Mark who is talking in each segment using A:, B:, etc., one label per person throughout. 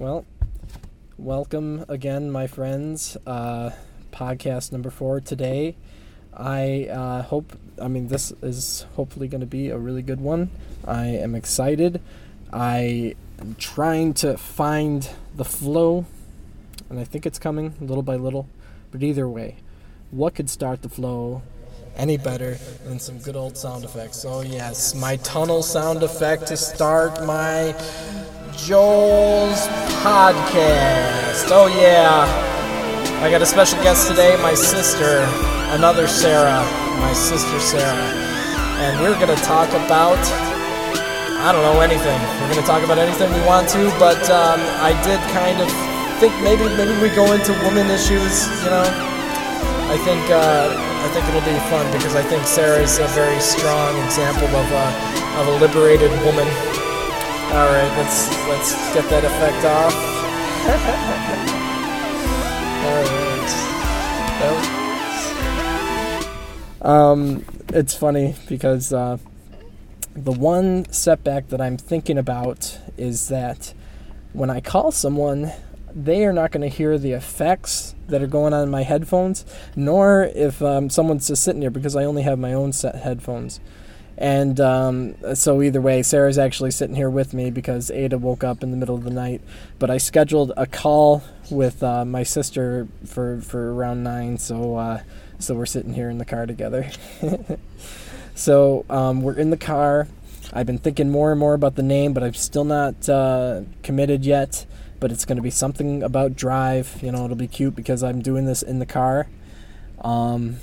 A: Well, welcome again, my friends. Uh, podcast number four today. I uh, hope, I mean, this is hopefully going to be a really good one. I am excited. I am trying to find the flow, and I think it's coming little by little. But either way, what could start the flow any better than some good old sound effects? Oh, yes, my tunnel sound effect to start my Joel's podcast. Oh, yeah. I got a special guest today, my sister, another Sarah, my sister Sarah. And we're going to talk about, I don't know, anything. We're going to talk about anything we want to, but um, I did kind of think maybe maybe we go into woman issues, you know. I think uh, I think it'll be fun because I think Sarah is a very strong example of a, of a liberated woman. All right, let's let's get that effect off. All right. Um, it's funny because uh, the one setback that I'm thinking about is that when I call someone, they are not going to hear the effects that are going on in my headphones, nor if um, someone's just sitting here because I only have my own set headphones. And um, so either way, Sarah's actually sitting here with me because Ada woke up in the middle of the night. But I scheduled a call with uh, my sister for, for around nine, so uh, so we're sitting here in the car together. so um, we're in the car. I've been thinking more and more about the name, but I'm still not uh, committed yet. But it's going to be something about drive. You know, it'll be cute because I'm doing this in the car um,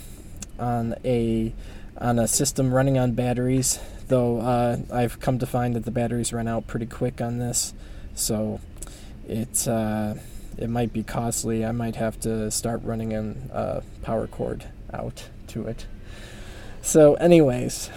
A: on a on a system running on batteries. Though uh, I've come to find that the batteries run out pretty quick on this, so it's uh, it might be costly. I might have to start running a uh, power cord out to it. So, anyways,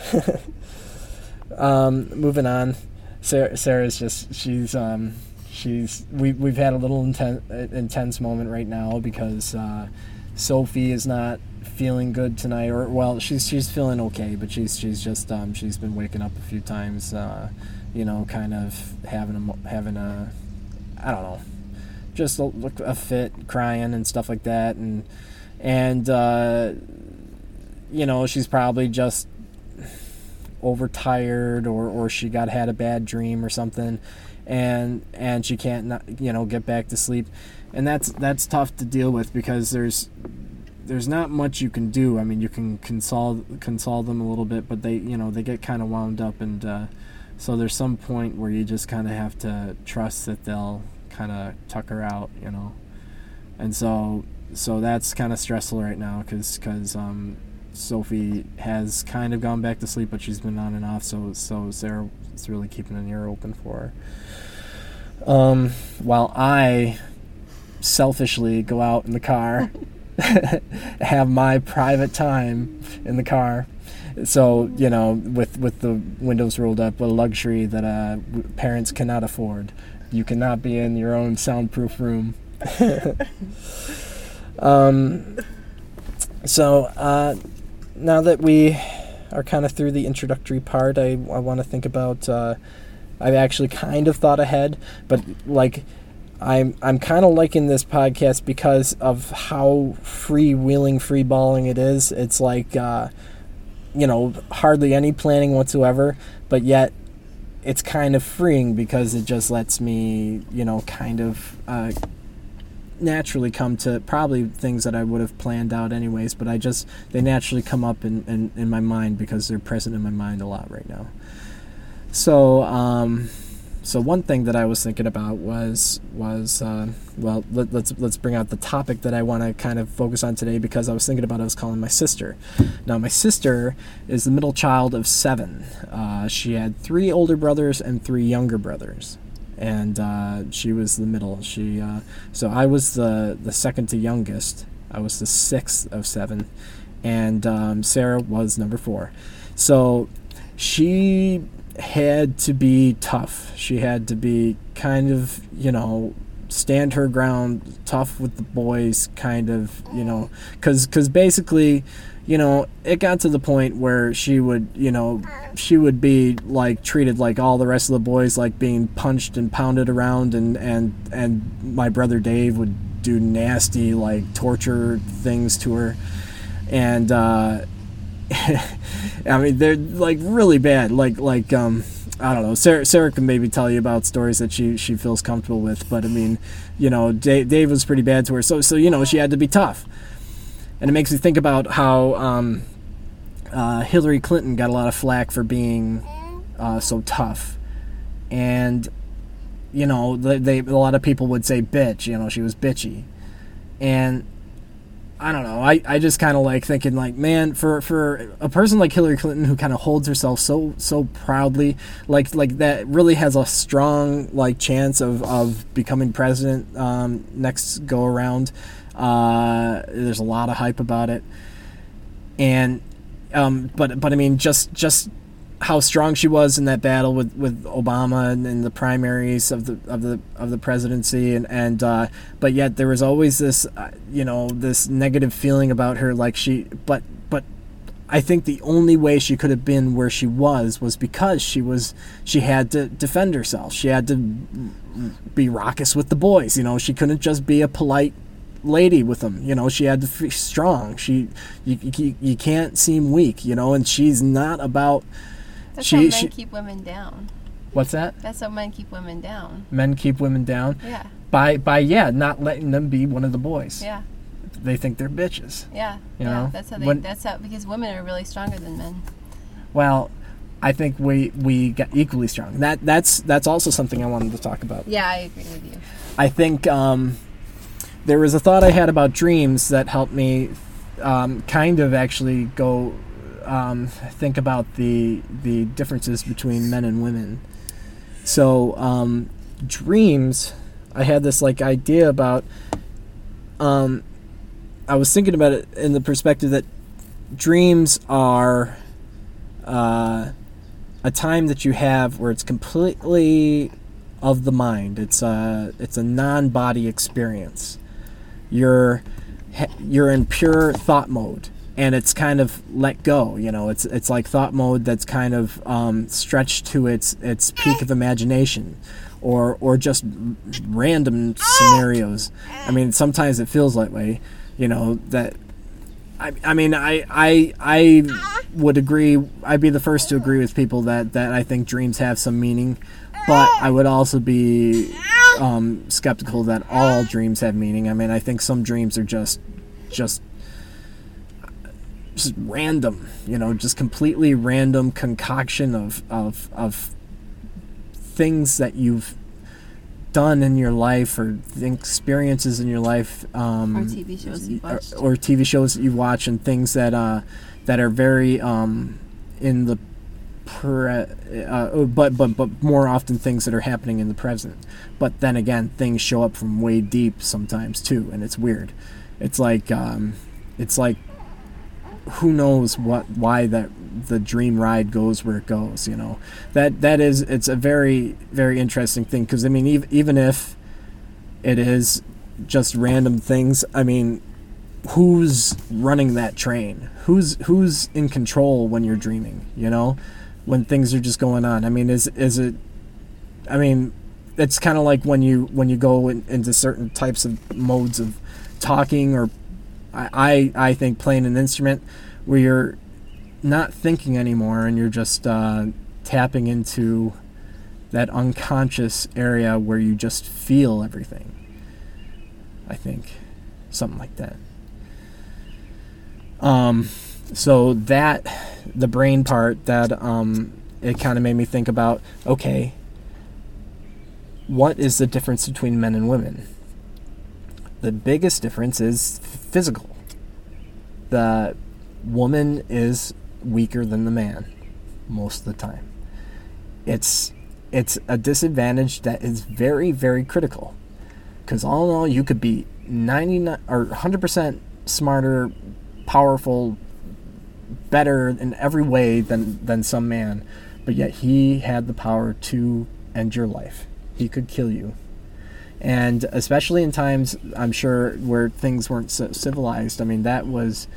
A: um, moving on. Sarah, Sarah's just she's um, she's we we've had a little intense intense moment right now because uh, Sophie is not feeling good tonight or well she's she's feeling okay but she's she's just um, she's been waking up a few times uh, you know kind of having a having a I don't know just a, a fit crying and stuff like that and and uh, you know she's probably just overtired or or she got had a bad dream or something and and she can't not, you know get back to sleep. And that's that's tough to deal with because there's there's not much you can do. I mean, you can console console them a little bit, but they you know they get kind of wound up, and uh, so there's some point where you just kind of have to trust that they'll kind of tuck her out, you know, and so so that's kind of stressful right now because because um, Sophie has kind of gone back to sleep, but she's been on and off, so so Sarah is really keeping an ear open for her. Um, while I selfishly go out in the car. have my private time in the car. So you know, with with the windows rolled up, a luxury that uh, parents cannot afford. You cannot be in your own soundproof room. um, so uh, now that we are kind of through the introductory part, I, I want to think about. Uh, I've actually kind of thought ahead, but like I'm I'm kind of liking this podcast because of how freewheeling, freeballing it is. It's like, uh, you know, hardly any planning whatsoever, but yet it's kind of freeing because it just lets me, you know, kind of uh, naturally come to probably things that I would have planned out anyways. But I just they naturally come up in in, in my mind because they're present in my mind a lot right now. So. Um, so one thing that I was thinking about was was uh, well let, us let's, let's bring out the topic that I want to kind of focus on today because I was thinking about I was calling my sister. Now my sister is the middle child of seven. Uh, she had three older brothers and three younger brothers, and uh, she was the middle. She uh, so I was the the second to youngest. I was the sixth of seven, and um, Sarah was number four. So she had to be tough. She had to be kind of, you know, stand her ground, tough with the boys, kind of, you know, because cause basically, you know, it got to the point where she would, you know, she would be like treated like all the rest of the boys, like being punched and pounded around, and and and my brother Dave would do nasty like torture things to her, and uh, I mean they're like really bad, like like um. I don't know. Sarah, Sarah can maybe tell you about stories that she, she feels comfortable with, but I mean, you know, Dave, Dave was pretty bad to her, so so you know she had to be tough and it makes me think about how um, uh, Hillary Clinton got a lot of flack for being uh, so tough, and you know, they, they, a lot of people would say bitch. You know, she was bitchy, and I don't know. I, I just kind of like thinking like, man, for for a person like Hillary Clinton who kind of holds herself so so proudly, like like that really has a strong like chance of of becoming president um, next go around. Uh, there's a lot of hype about it, and um, but but I mean, just just how strong she was in that battle with, with Obama and in the primaries of the of the of the presidency and and uh, but yet there was always this uh, you know this negative feeling about her like she but but I think the only way she could have been where she was was because she was she had to defend herself. She had to be raucous with the boys you know? She couldn't just be a polite lady with them. You know, she had to be strong. She, you, you, you can't seem weak. You know, and she's not about.
B: That's
A: she,
B: how men
A: she,
B: keep women down.
A: What's that?
B: That's how men keep women down.
A: Men keep women down.
B: Yeah.
A: By by yeah, not letting them be one of the boys.
B: Yeah.
A: They think they're bitches.
B: Yeah.
A: You
B: yeah.
A: know?
B: That's how they.
A: When-
B: that's how because women are really stronger than men.
A: Well, I think we we get equally strong. That that's that's also something I wanted to talk about.
B: Yeah, I agree with you.
A: I think um, there was a thought I had about dreams that helped me um, kind of actually go um, think about the the differences between men and women. So um, dreams, I had this like idea about. Um, I was thinking about it in the perspective that dreams are uh, a time that you have where it's completely of the mind. It's a it's a non-body experience. You're you're in pure thought mode, and it's kind of let go. You know, it's it's like thought mode that's kind of um, stretched to its its peak of imagination, or or just random scenarios. I mean, sometimes it feels that way. You know that. I, I mean, I, I I would agree. I'd be the first to agree with people that, that I think dreams have some meaning, but I would also be um, skeptical that all dreams have meaning. I mean, I think some dreams are just just just random, you know, just completely random concoction of of of things that you've done in your life or experiences in your life um,
B: Or TV shows you've
A: or, or TV shows that you watch and things that uh, that are very um, in the pre- uh, but but but more often things that are happening in the present. But then again, things show up from way deep sometimes too, and it's weird. It's like um, it's like who knows what why that the dream ride goes where it goes. You know that that is it's a very very interesting thing because I mean ev- even if it is just random things, I mean who's running that train who's who's in control when you're dreaming you know when things are just going on. I mean is is it i mean it's kind of like when you when you go in, into certain types of modes of talking or I, I i think playing an instrument where you're not thinking anymore and you're just uh, tapping into that unconscious area where you just feel everything i think. Something like that. Um, so that the brain part that um, it kind of made me think about okay, what is the difference between men and women? The biggest difference is physical. The woman is weaker than the man most of the time. It's it's a disadvantage that is very very critical because all in all you could be 99 or 100% smarter powerful, better in every way than than some man, but yet he had the power to end your life. He could kill you, and especially in times I'm sure where things weren't so civilized. I mean, that was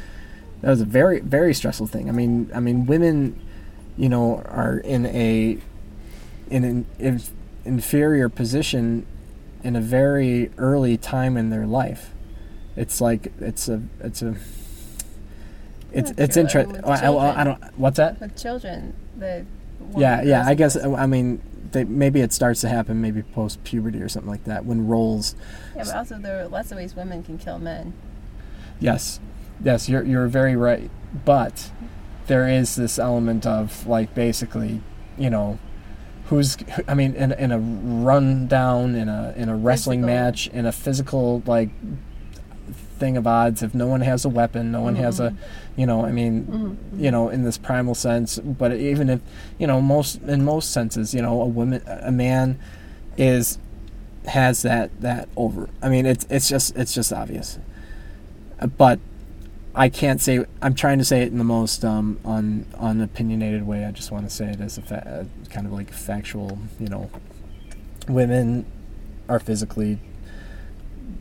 A: that was a very very stressful thing. I mean, I mean, women, you know, are in a in an inf- inferior position in a very early time in their life. It's like it's a it's a it's it's interesting. I, I don't. What's that?
B: With children, the
A: Yeah, yeah. I guess. I mean, they, maybe it starts to happen maybe post puberty or something like that when roles.
B: Yeah, but also there are lots of ways women can kill men.
A: Yes, yes. You're you're very right. But there is this element of like basically, you know, who's. I mean, in in a rundown, in a in a wrestling
B: Physical.
A: match, in a physical like thing of odds. If no one has a weapon, no one has a, you know. I mean,
B: Mm-hmm.
A: you know, in this primal sense. But even if, you know, most in most senses, you know, a woman, a man, is has that that over. I mean, it's it's just it's just obvious. But I can't say. I'm trying to say it in the most um, un unopinionated way. I just want to say it as a fa- uh, kind of like factual. You know, women are physically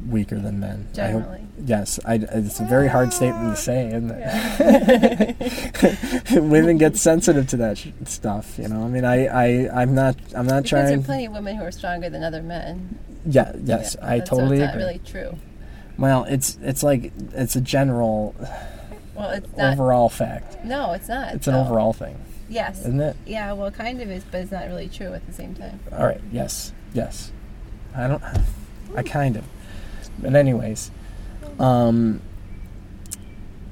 A: weaker than men.
B: Generally.
A: Yes, I, it's a very hard statement to say, isn't it? Women get sensitive to that sh- stuff, you know. I mean, I, I, I'm not, I'm not
B: Because there are plenty of women who are stronger than other men.
A: Yeah, yes,
B: Yeah,
A: I
B: that's-
A: totally
B: so it's
A: agree.
B: not really true.
A: Well, it's, it's like, it's a general,
B: Well, it's not.
A: overall fact.
B: no, it's not.
A: It's an overall thing,
B: Yes.
A: isn't it?
B: Yeah, well, kind of is, but it's not really true at the same time.
A: All right. Yes. Yes. I don't. I kind of. But anyways, um.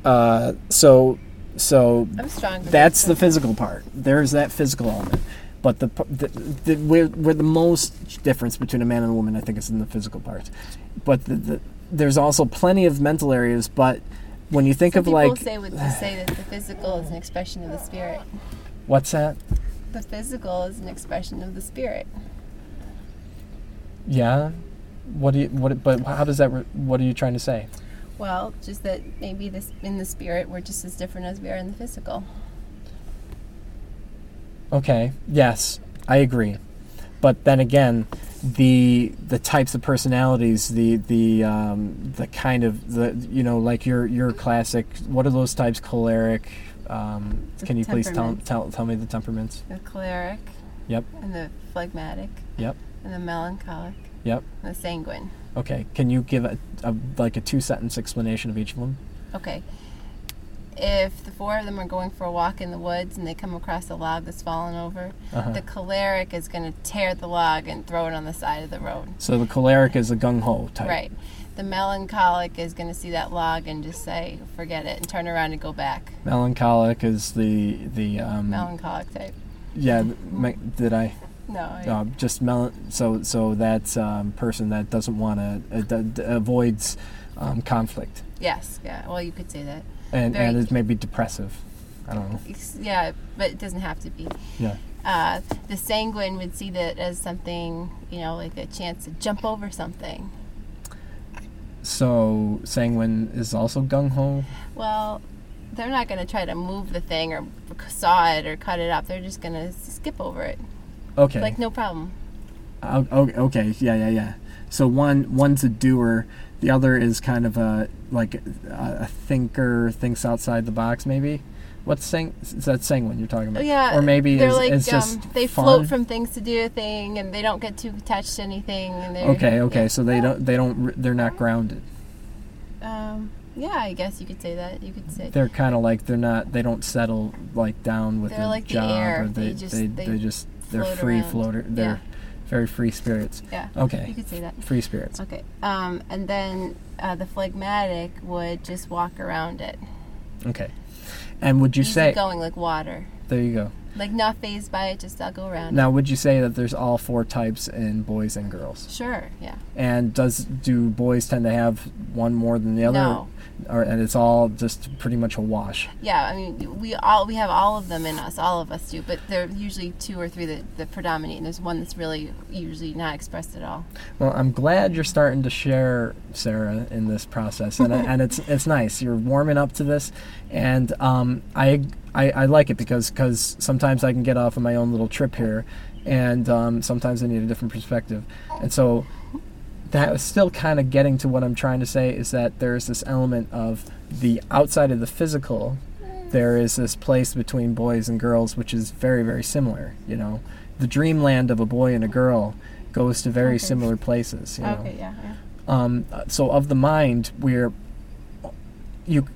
A: Uh. So. So that's the physical part. There's that physical element. But the, the, the where, where the most difference between a man and a woman, I think, is in the physical part. But the, the, there's also plenty of mental areas. But when you think
B: Some
A: of
B: people
A: like,
B: say with to say that the physical is an expression of the spirit.
A: what's that?
B: The physical is an expression of the spirit.
A: Yeah. What do you? What? But how does that? re- What are you trying to say?
B: Well, just that maybe this in the spirit we're just as different as we are in the physical.
A: Okay. Yes, I agree. But then again, the the types of personalities, the the um, the kind of the you know like your your classic. What are those types? Choleric. Um, can you please tell, tell tell me the temperaments?
B: The choleric.
A: Yep.
B: And the phlegmatic.
A: Yep.
B: And the melancholic.
A: Yep.
B: The sanguine.
A: Okay. Can you give a, a like a two sentence explanation of each of them?
B: Okay. If the four of them are going for a walk in the woods and they come across a log that's fallen over,
A: Uh-huh.
B: the choleric is going to tear the log and throw it on the side of the road.
A: So the choleric is a gung ho type.
B: Right. The melancholic is going to see that log and just say, forget it, and turn around and go back.
A: Melancholic is the the um,
B: Melancholic type.
A: yeah. Me, did I?
B: No. I-
A: uh, just mel- so so that's um, person that doesn't want to uh, d- d- avoids um, conflict
B: yes. Yeah. Well, you could say that.
A: and
B: Very-
A: and is maybe depressive. I don't know.
B: Yeah, but it doesn't have to be.
A: Yeah.
B: Uh, the sanguine would see that as something, you know, like a chance to jump over something.
A: So sanguine is also gung ho.
B: Well, they're not going to try to move the thing or saw it or cut it up. They're just going to skip over it.
A: Okay.
B: Like, no problem.
A: O- okay. Yeah. Yeah. Yeah. So one one's a doer. The other is kind of a like a, a thinker, thinks outside the box. Maybe. What's sang? Is that sanguine you're talking about?
B: Yeah.
A: Or maybe
B: they're
A: is,
B: like,
A: it's just
B: um, they
A: fun?
B: float from things to do a thing and they don't get too attached to anything. And
A: Okay. Okay.
B: yeah.
A: So they don't. They don't. They're not grounded.
B: Um, yeah, I guess you could say that. You could say.
A: they're kind of like they're not they don't settle like down with
B: They're
A: a
B: like the
A: job
B: air.
A: or they
B: They just-
A: they,
B: they
A: they just they're
B: float
A: free
B: around.
A: floater they're
B: Yeah.
A: very free spirits
B: Yeah.
A: Okay.
B: You could say that.
A: free spirits
B: Okay. Um, and then uh, the phlegmatic would just walk around it.
A: okay and would you
B: Easy
A: say
B: going like water.
A: there you go
B: Like not phased by it, just I'll go around.
A: now would you say that there's all four types in boys and girls
B: Sure. Yeah.
A: and does do boys tend to have one more than the other
B: No.
A: or and it's all just pretty much a wash
B: Yeah. I mean, we all we have all of them in us. All of us do, but there are usually two or three that, that predominate, and there's one that's really usually not expressed at all.
A: Well, I'm glad you're starting to share, Sarah, in this process, and and it's it's nice. You're warming up to this, and um, I, I I like it because cause sometimes I can get off on my own little trip here, and um, sometimes I need a different perspective, and so that was still kind of getting to what I'm trying to say is that there's this element of the outside of the physical. There is this place between boys and girls which is very, very similar. You know, the dreamland of a boy and a girl goes to very
B: Okay.
A: similar places. You know?
B: Okay, yeah, yeah.
A: Um, so of the mind, we're you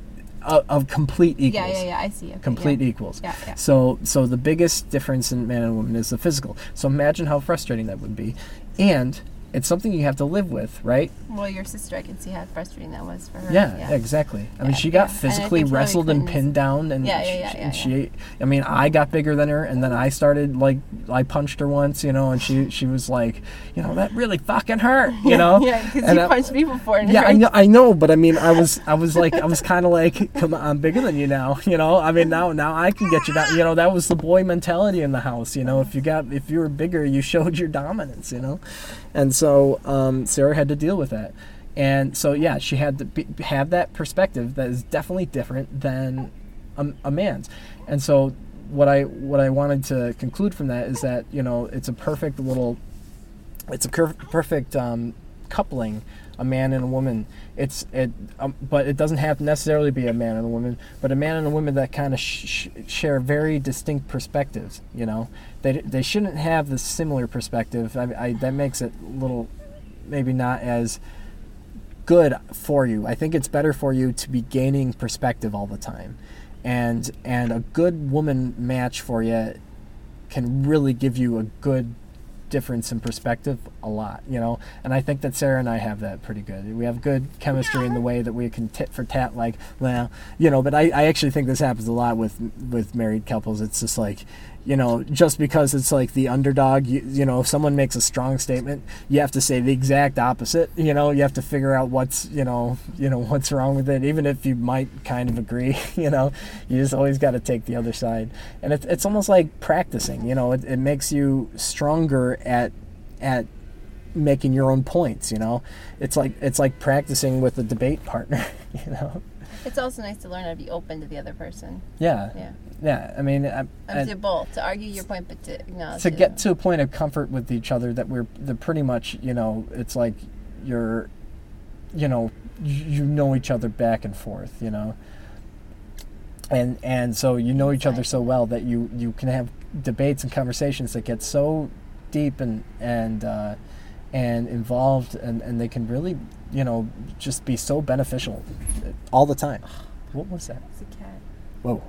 A: uh, of complete equals.
B: Yeah, yeah, yeah. I see. Okay,
A: Complete
B: yeah.
A: equals.
B: Yeah, yeah.
A: So so the biggest difference in man and woman is the physical. So imagine how frustrating that would be, and it's something you have to live with, right?
B: Well, your sister, I can see how frustrating that was for her.
A: Yeah, exactly. I mean, she got
B: yeah.
A: Physically wrestled and pinned down, and
B: Yeah, yeah,
A: she,
B: yeah, yeah,
A: and she, I mean, I got bigger than her, and then I started like I punched her once, you know, and she she was like, you know, that really fucking hurt, you know.
B: Yeah, because you
A: I-
B: punched people before. and
A: Yeah, I know, I know, but I mean, I was, I was like, I was kind of like, come on, I'm bigger than you now, you know. I mean, now, now I can get you down. You know, that was the boy mentality in the house. You know, if you got, if you were bigger, you showed your dominance. You know, and so um, Sarah had to deal with that, and so yeah, she had to be, have that perspective that is definitely different than a, a man's, and so what I what I wanted to conclude from that is that you know it's a perfect little it's a cur- perfect um, coupling a man and a woman. It's it um, but it doesn't have to necessarily be a man and a woman but a man and a woman that kind of sh- sh- share very distinct perspectives you know? They, they shouldn't have the similar perspective. I, I, that makes it a little maybe not as good for you. I think it's better for you to be gaining perspective all the time. And and a good woman match for you can really give you a good difference in perspective a lot, you know. And I think that Sarah and I have that pretty good. We have good chemistry in the way that we can tit for tat, like, well, you know. But I, I actually think this happens a lot with with married couples. It's just like, you know, just because it's like the underdog, you, you know, if someone makes a strong statement, you have to say the exact opposite. You know, you have to figure out what's, you know, you know what's wrong with it, even if you might kind of agree. You know, you just always got to take the other side, and it's it's almost like practicing. You know, it, it makes you stronger at at making your own points. You know, it's like it's like practicing with a debate partner. You know,
B: It's also nice to learn how to be open to the other person.
A: yeah,
B: Yeah.
A: yeah. I mean, I, I,
B: to both, to argue your point, but to acknowledge
A: to get to a point of comfort with each other that we're they're pretty much you know it's like you're you know you you know each other back and forth you know and and so you know each other so well that you you can have debates and conversations that get so deep and and uh, and involved and and they can really you know just be so beneficial all the time what was that
B: It's a cat.
A: whoa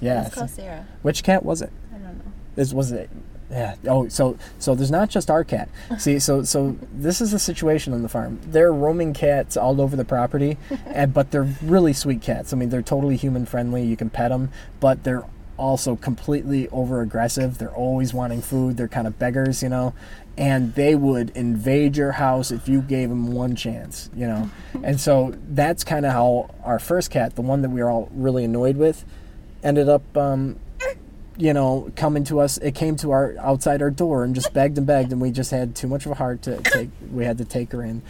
A: yeah
B: It's called Sarah.
A: which cat was it
B: I don't know.
A: this was it. Yeah. Oh, so so there's not just our cat. See, so so this is the situation on the farm. There are roaming cats all over the property, and but they're really sweet cats. I mean, they're totally human friendly. You can pet them, but they're also completely over aggressive. They're always wanting food. They're kind of beggars, you know, and they would invade your house if you gave them one chance, you know. And so that's kind of how our first cat, the one that we were all really annoyed with, ended up um, you know, coming to us. It came to our outside our door and just begged and begged, and we just had too much of a heart to take. We had to take her in.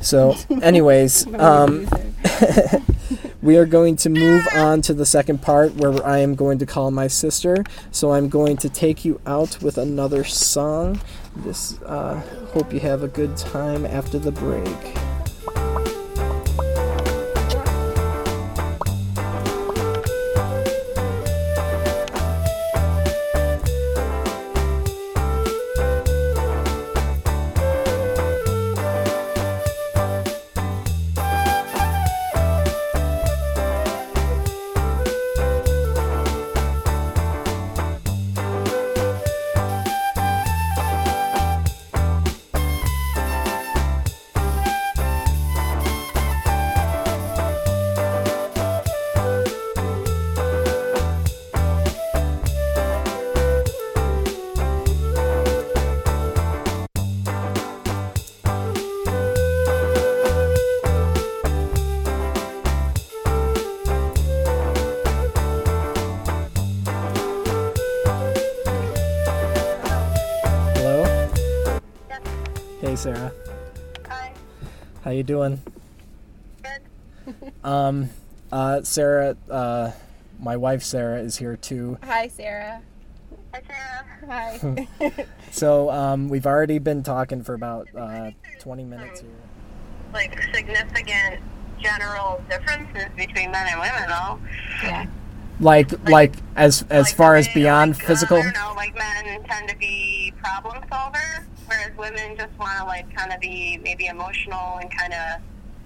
A: So, anyways, um, we are going to move on to the second part where I am going to call my sister. So I'm going to take you out with another song. This uh, hope you have a good time after the break. You doing?
C: Good.
A: Um, uh, Sarah, uh, my wife Sarah is here too.
B: Hi, Sarah.
C: Hi, Sarah.
B: Hi.
A: So um, we've already been talking for about uh, 20 minutes here.
C: Like significant general differences between men and women, though.
B: yeah.
A: Like like as as
C: Like,
A: far as beyond
C: like,
A: physical.
C: Uh, I don't know, like men tend to be problem solvers, whereas women just want to like kind of be maybe emotional and kind of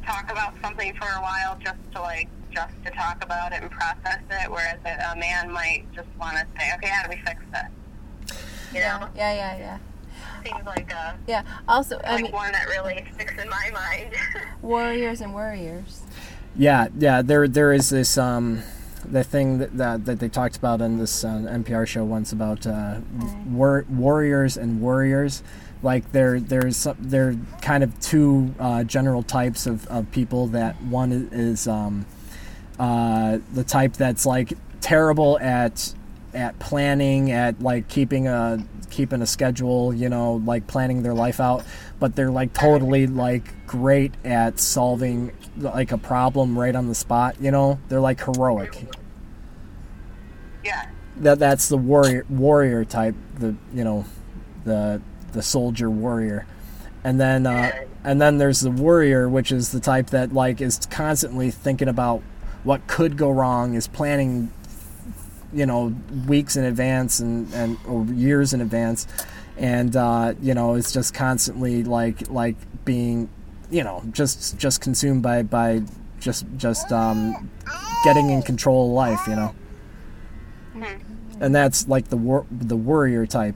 C: talk about something for a while just to like just to talk about it and process it, whereas a, a man might just want to say, okay, how do we fix this? You
B: Yeah.
C: know,
B: Yeah. Yeah. Yeah.
C: seems like a
B: Yeah. Also, I
C: like
B: mean,
C: one that really sticks in my mind.
B: warriors and worriers.
A: Yeah, yeah. There, there is this um, the thing that that, that they talked about on this uh, NPR show once about uh, war- warriors and worriers. Like there, there's some, there kind of two uh, general types of, of people. That one is um, uh, the type that's like terrible at at planning, at like keeping a keeping a schedule, you know, like planning their life out, but they're like totally like great at solving like a problem right on the spot, you know? They're like heroic.
C: yeah.
A: That that's the warrior warrior type, the you know, the the soldier worrier. And then uh and then there's the warrior which is the type that like is constantly thinking about what could go wrong, is planning you know weeks in advance and, and or years in advance. And uh, you know it's just constantly like like being you know just just consumed by by just just um, getting in control of life you know? And that's like the war- the worrier type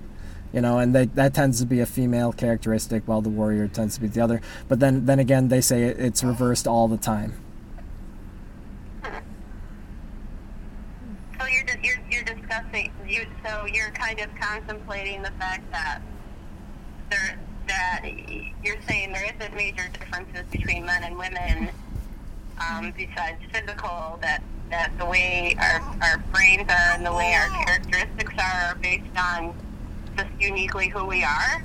A: you know? And they, that tends to be a female characteristic while the warrior tends to be the other. But then then again they say it, it's reversed all the time
C: So you're, you're you're discussing you. So you're kind of contemplating the fact that there that you're saying there isn't major differences between men and women, um, besides physical. That that the way our our brains are and the way our characteristics are are based on just uniquely who we are.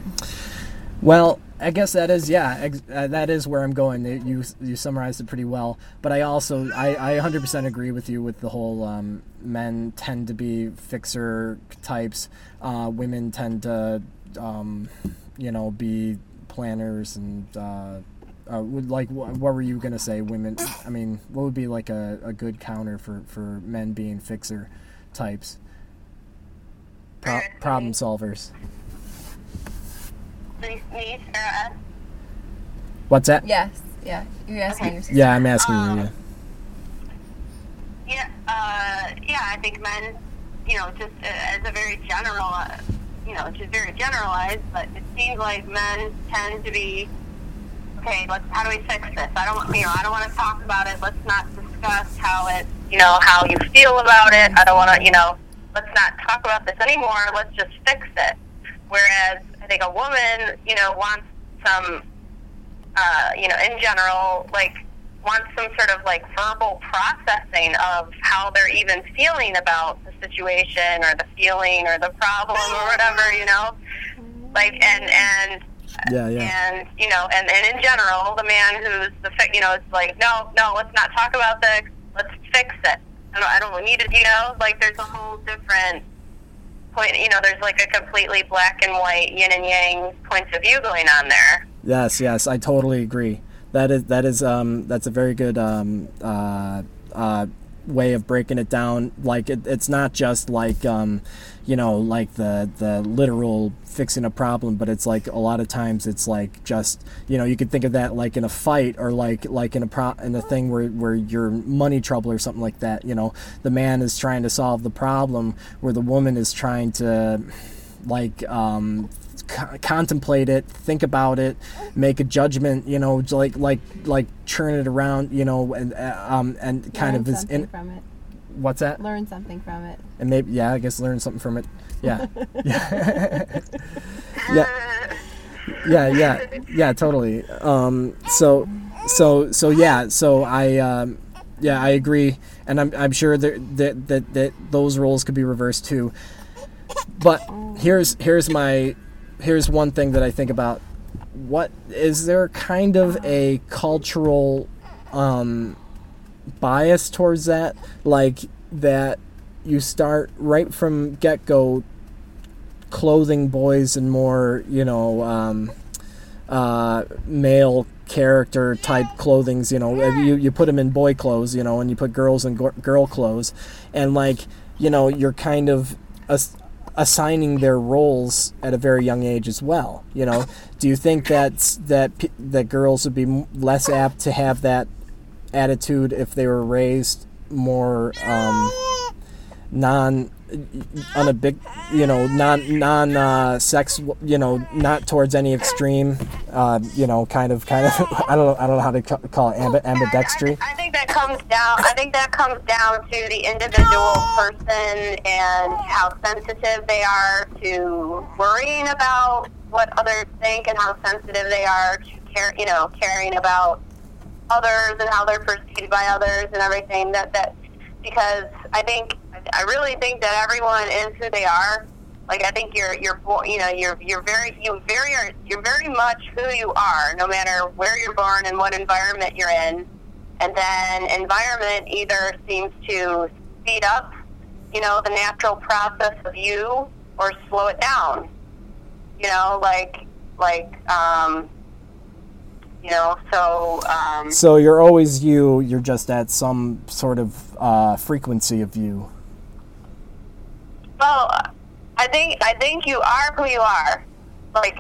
A: Well, I guess that is yeah, ex- uh, that is where I'm going. You you summarized it pretty well, but I also I, I 100% agree with you with the whole um, men tend to be fixer types, uh, women tend to um, you know be planners and uh, uh, would like wh- what were you gonna say? Women, I mean, what would be like a, a good counter for for men being fixer types? Pro- problem solvers.
C: Me, me, Sarah.
A: What's that?
B: Yes. Yeah. You're asking your sister.
A: Yeah, I'm asking you.
C: Um,
A: Yeah.
C: Yeah, uh, yeah. I think men, you know, just uh, as a very general, uh, you know, just very generalized, but it seems like men tend to be okay. Let's how do we fix this? I don't, you know, I don't want to talk about it. Let's not discuss how it, you know, how you feel about it. I don't want to, you know, let's not talk about this anymore. Let's just fix it. Whereas I think a woman, you know, wants some uh, you know, in general, like wants some sort of like verbal processing of how they're even feeling about the situation or the feeling or the problem or whatever, you know, like and and
A: Yeah, yeah.
C: and you know, and, and in general, the man who's the fi- you know, it's like no, no, let's not talk about this. Let's fix it. I don't, I don't need it. You know, like there's a whole different point. You know, there's like a completely black and white yin and yang points of view going on there.
A: Yes, yes, I totally agree. That is that is um that's a very good um uh uh way of breaking it down. Like it, it's not just like um you know like the the literal fixing a problem, but it's like a lot of times it's like just you know you could think of that like in a fight or like like in a pro in a thing where where you're money trouble or something like that. You know the man is trying to solve the problem where the woman is trying to like um co- contemplate it think about it make a judgment you know like like like churn it around you know and uh, um and kind
B: Learn
A: of is in
B: from it.
A: What's that?
B: Learn something from it.
A: and maybe yeah i guess learn something from it. Yeah. Yeah. Yeah yeah yeah yeah totally. Um so so so yeah so i um yeah i agree. And i'm, I'm sure that, that that that those roles could be reversed too. But here's here's my here's one thing that i think about. What is there kind of a cultural um bias towards that like that you start right from get-go clothing boys in more you know um, uh, male character type clothings. You know, you you put them in boy clothes, you know, and you put girls in go- girl clothes, and like you know, you're kind of ass- assigning their roles at a very young age as well. You know, do you think that that that girls would be less apt to have that attitude if they were raised more um, non on a big you know non non uh, sex you know not towards any extreme uh, you know kind of kind of I don't know I don't know how to ca- call it amb- ambidextry
C: I, I think that comes down. I think that comes down to the individual person and how sensitive they are to worrying about what others think, and how sensitive they are to care. You know, caring about others and how they're perceived by others and everything. That that because I think I really think that everyone is who they are. Like I think you're you're you know you're you're very you very you're very much who you are, no matter where you're born and what environment you're in. And then environment either seems to speed up, you know, the natural process of you, or slow it down. You know, like like um, you know, so um,
A: so you're always you you're just at some sort of uh, frequency of you
C: Well, I think I think you are who you are. Like,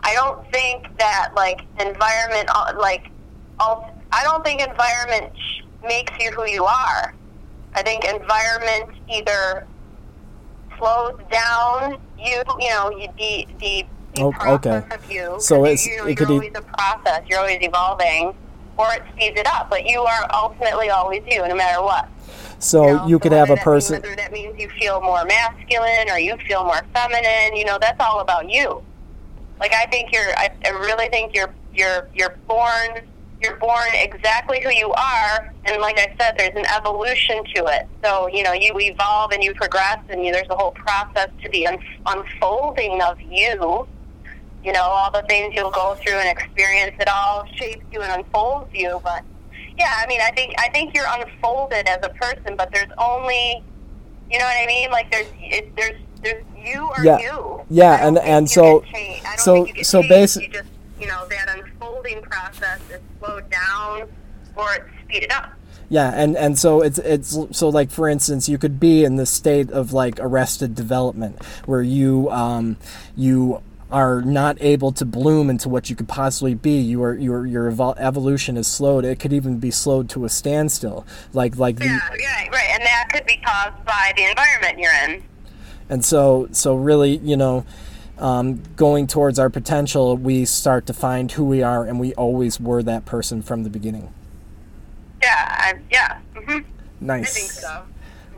C: I don't think that like environment, uh, like, I don't think environment makes you who you are. I think environment either slows down you, you know, the, the
A: Oh, okay.
C: you.
A: So it's-
C: you,
A: it
C: you're
A: could e-
C: always a process. You're always evolving, or it speeds it up. But you are ultimately always you, no matter what.
A: so
C: know,
A: you
C: so
A: could have a
C: means-
A: person
C: whether that means you feel more masculine or you feel more feminine, you know, that's all about you. Like I think you're, I, I really think you're, you're, you're born, you're born exactly who you are, and like I said, there's an evolution to it. So you know, you evolve and you progress, and you, there's a whole process to the un- unfolding of you. You know, all the things you'll go through and experience. It all shapes you and unfolds you, but yeah, I mean, I think I think you're unfolded as a person, but there's only, you know what I mean? Like there's it, there's there's you or
A: Yeah.
C: you.
A: Yeah, and- and so-
C: get changed. I don't
A: so-
C: think you get
A: so basically,
C: you just you know that unfolding process is slowed down or it's speeded up.
A: Yeah, and and so it's it's so like for instance, you could be in the state of like arrested development where you um you are not able to bloom into what you could possibly be. You are your your evol- evolution is slowed. It could even be slowed to a standstill. Like like the,
C: Yeah, yeah, right. And that could be caused by the environment you're in.
A: and so so really you know um, going towards our potential we start to find who we are and we always were that person from the beginning
C: Yeah, I, yeah. hmm
A: nice
C: I think so.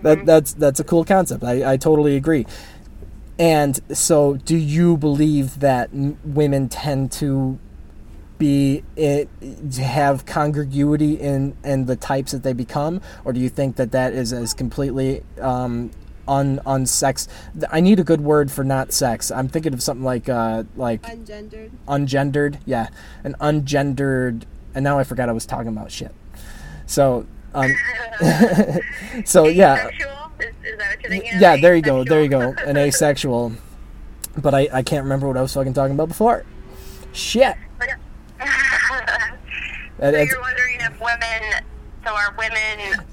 A: That that's that's a cool concept. I, I totally agree. And so, do you believe that women tend to be it, to have congruity in in the types that they become, or do you think that that is as completely um, un unsex? I need a good word for not sex. I'm thinking of something like uh, like
B: Ungendered.
A: ungendered. Yeah, an ungendered. And now I forgot I was talking about shit. So, um, so yeah.
C: Asexual? Is, is that what you're thinking?
A: Yeah, there you go, there you go. An asexual. But I, I can't remember what I was fucking talking about before. Shit.
C: so you're wondering if women, so are women,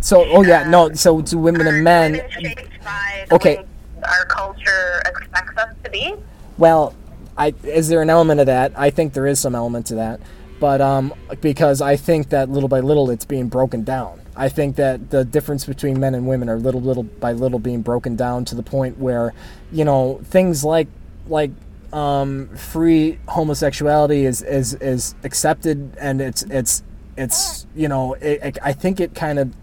A: so, oh yeah, no, so to women and men,
C: women by
A: Okay.
C: our culture expects us to be?
A: well, I is there an element of that? I think there is some element to that. But um, because I think that little by little it's being broken down. I think that the difference between men and women are little little by little being broken down to the point where, you know, things like like um, free homosexuality is, is is accepted and it's it's it's you know it, it, I think it kind of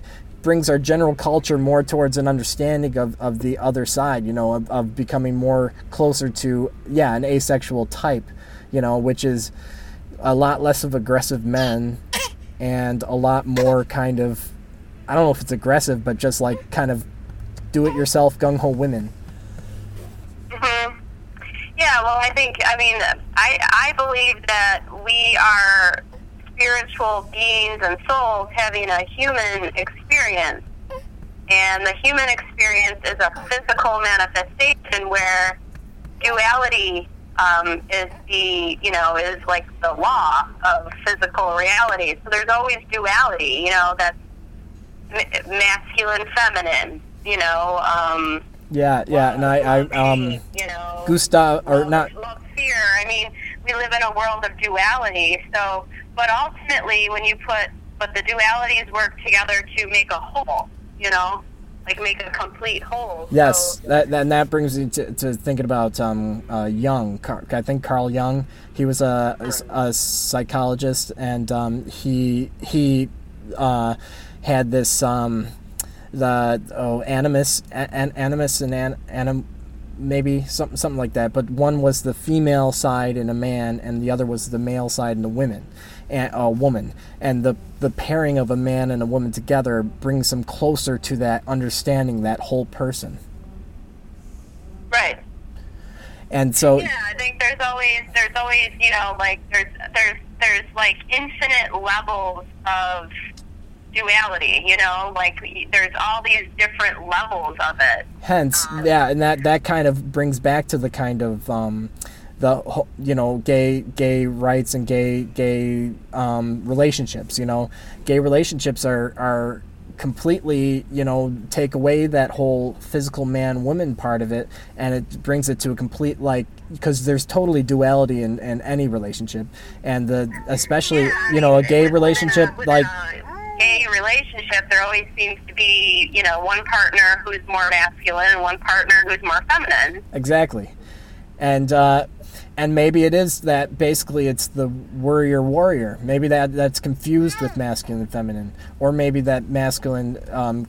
A: brings our general culture more towards an understanding of, of the other side you know of, of becoming more closer to yeah an asexual type you know which is a lot less of aggressive men and a lot more kind of I don't know if it's aggressive but just like kind of do it yourself gung ho women
C: hmm Yeah, well, I think, I mean, I, I believe that we are spiritual beings and souls having a human experience. and the human experience is a physical manifestation where duality um, is the you know is like the law of physical reality. So there's always duality. You know that's ma- masculine, feminine. You know. Um,
A: Yeah, yeah, and I, I um,
C: you know,
A: Gustav or
C: love,
A: not
C: love fear. I mean, we live in a world of duality. So, but ultimately, when you put, but the dualities work together to make a whole. You know, like make a complete whole.
A: Yes,
C: So,
A: that, that and that brings me to, to thinking about um, uh, Jung. Car- I think Carl Jung. He was a, a, a psychologist, and um, he he uh, had this um, the oh animus an, animus and an, anim maybe something something like that. But one was the female side in a man, and the other was the male side in a woman, and a woman. And the the pairing of a man and a woman together brings them closer to that understanding that whole person.
C: right.
A: And so
C: Yeah, I think there's always there's always you know like there's there's there's like infinite levels of duality. You know, like there's all these different levels of it.
A: hence yeah, and that that kind of brings back to the kind of um, the you know gay gay rights and gay gay um, relationships. You know, gay relationships are are completely you know take away that whole physical man woman part of it and it brings it to a complete like because there's totally duality in, in any relationship and the especially
C: Yeah, I
A: you know a gay relationship
C: a- within
A: like
C: a gay relationship, there always seems to be you know one partner who's more masculine and one partner who's more feminine.
A: Exactly, and uh, and maybe it is that basically it's the warrior worrier. Maybe that that's confused with masculine and feminine, or maybe that masculine um,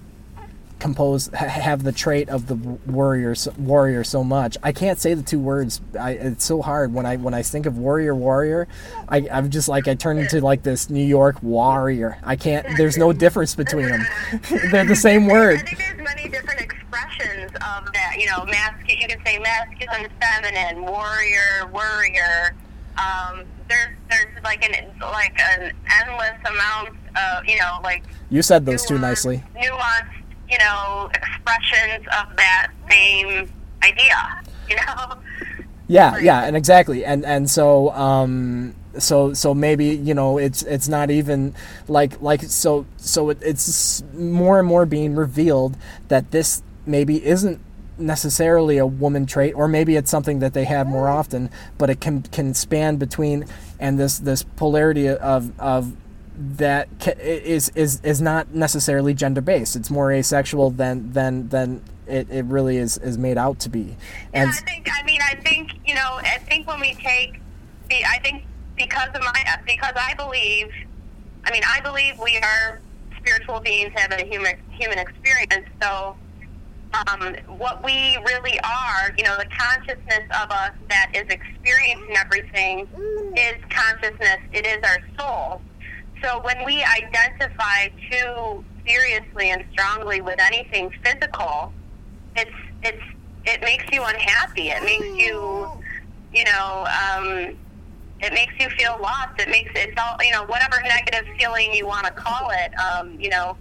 A: compose ha- have the trait of the warrior worrier so much. I can't say the two words. I, it's so hard when I when I think of warrior worrier. I, I'm just like I turn into like this New York warrior. I can't. There's no difference between them. They're the same word.
C: I think there's many different expressions of that. You know, masculine. You can say masculine, feminine, warrior, worrier. Um, there's there's like an like an endless amount of you know like
A: You said those two nicely.
C: Nuanced, you know, expressions of that same idea. You know.
A: Yeah, yeah, and exactly, and and so um, so so maybe you know it's it's not even like like so so it, it's more and more being revealed that this maybe isn't necessarily a woman trait or maybe it's something that they have more often but it can can span between and this this polarity of of that is is is not necessarily gender based it's more asexual than than than it, it really is is made out to be and
C: Yeah, I think. I mean, I think you know. I think when we take, the, I think because of my, because I believe, I mean, I believe we are spiritual beings having a human human experience. So, um, what we really are, you know, the consciousness of us that is experiencing everything is consciousness. It is our soul. So when we identify too seriously and strongly with anything physical, it's it's it makes you unhappy. It makes you, you know, um, it makes you feel lost. It makes it's all you know whatever negative feeling you want to call it. Um, you know,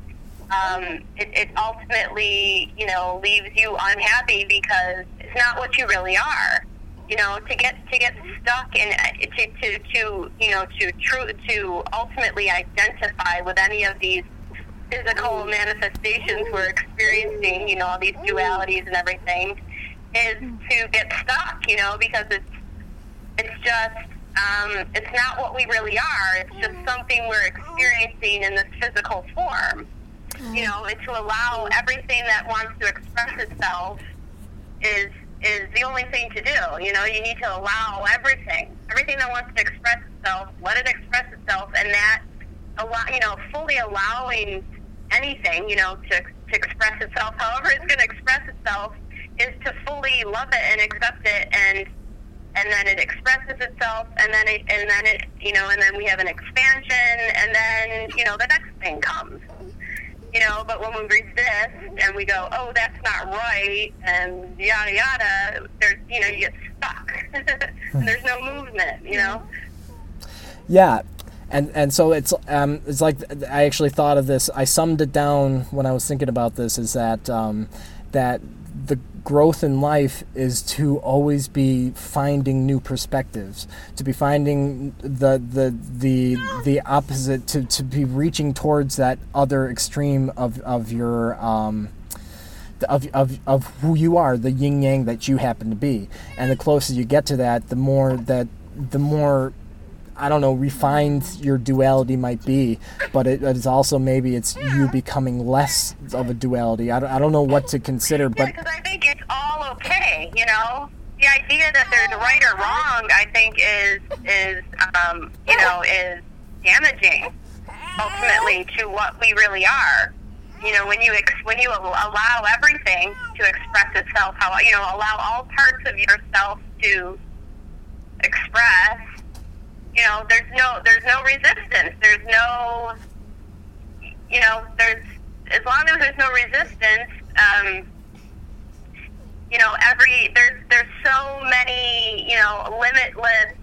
C: um, it, it ultimately you know leaves you unhappy because it's not what you really are. You know, to get to get stuck in uh, to to, to you know to true to ultimately identify with any of these physical manifestations we're experiencing, you know, all these dualities and everything, is to get stuck, you know, because it's it's just um, it's not what we really are. It's just mm. something we're experiencing in this physical form. You mm. know, and to allow everything that wants to express itself is is the only thing to do. You know, you need to allow everything, everything that wants to express itself, let it express itself, and that allow, you know, fully allowing anything, you know, to to express itself, however it's going to express itself, is to fully love it and accept it, and and then it expresses itself, and then it and then it, you know, and then we have an expansion, and then you know the next thing comes. Know, but when we resist and we go, oh, that's not right, and yada yada, there's, you know, you get stuck. there's no movement, you know?
A: Yeah, and and so it's um it's like I actually thought of this. I summed it down when I was thinking about this. Is that um, that the growth in life is to always be finding new perspectives, to be finding the the the the opposite, to, to be reaching towards that other extreme of of your um, of, of, of who you are, the yin yang that you happen to be. And the closer you get to that, the more that the more I don't know, refined your duality might be, but it, it's also maybe it's you becoming less of a duality. I don't, I don't know what to consider, but
C: because I think it's all okay. You know, the idea that there's right or wrong, I think, is is um, you know is damaging ultimately to what we really are. You know, when you ex- when you allow everything to express itself, how you know allow all parts of yourself to express you know, there's no there's no resistance. There's no you know, there's as long as there's no resistance, um, you know, every there's there's so many, you know, limitless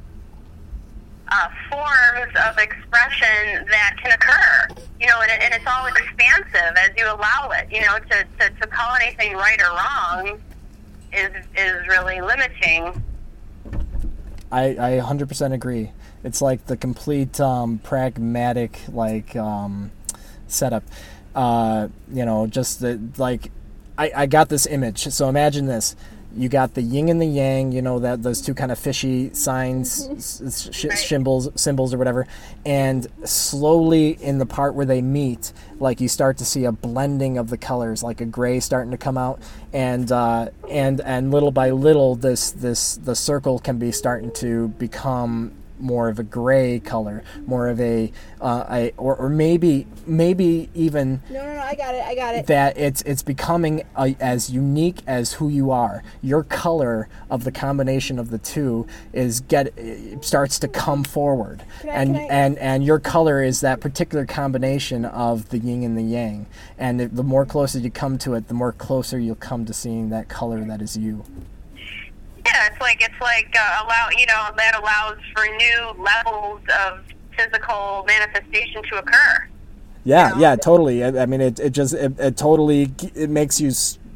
C: uh, forms of expression that can occur. You know, and, and it's all expansive as you allow it. You know, to, to, to call anything right or wrong is is really limiting.
A: I, I 100% agree. It's like the complete um, pragmatic like um, setup. Uh, you know, just the like. I, I got this image. So imagine this: you got the yin and the yang. You know that those two kind of fishy signs, s- sh- symbols, symbols or whatever. And slowly in the part where they meet, like you start to see a blending of the colors, like a gray starting to come out, and uh, and and little by little, this this the circle can be starting to become more of a gray color, more of a, uh, a or, or maybe maybe even
B: No, no, no. I got it. I got it.
A: that it's it's becoming a, as unique as who you are. Your color of the combination of the two is get starts to come forward,
B: I-
A: and
B: I-
A: and and your color is that particular combination of the yin and the yang. And the more closer you come to it, the more closer you'll come to seeing that color that is you.
C: Yeah, it's like it's like uh, allow you know that allows for new levels of physical manifestation to occur.
A: Yeah,
C: know?
A: yeah, totally. I, I mean, it, it just it, it totally it makes you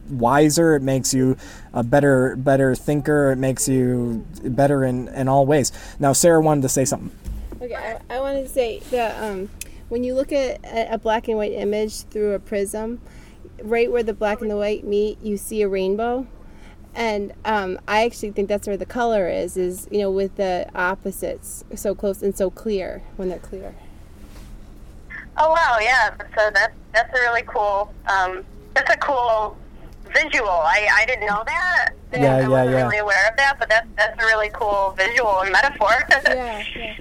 A: wiser. It makes you a better better thinker. It makes you better in in all ways. Now, Sarah wanted to say something.
B: Okay, I, I wanted to say that um, when you look at a, a black and white image through a prism, right where the black and the white meet, you see a rainbow. And um, I actually think that's where the color is, is, you know, with the opposites so close and so clear when they're clear.
C: Oh wow, yeah. So that's that's a really cool. Um, that's a cool visual. I, I didn't know that.
A: Yeah,
C: I
A: yeah,
C: wasn't
A: yeah.
C: really aware of that, but that's that's a really cool visual and metaphor.
B: Yeah, yeah.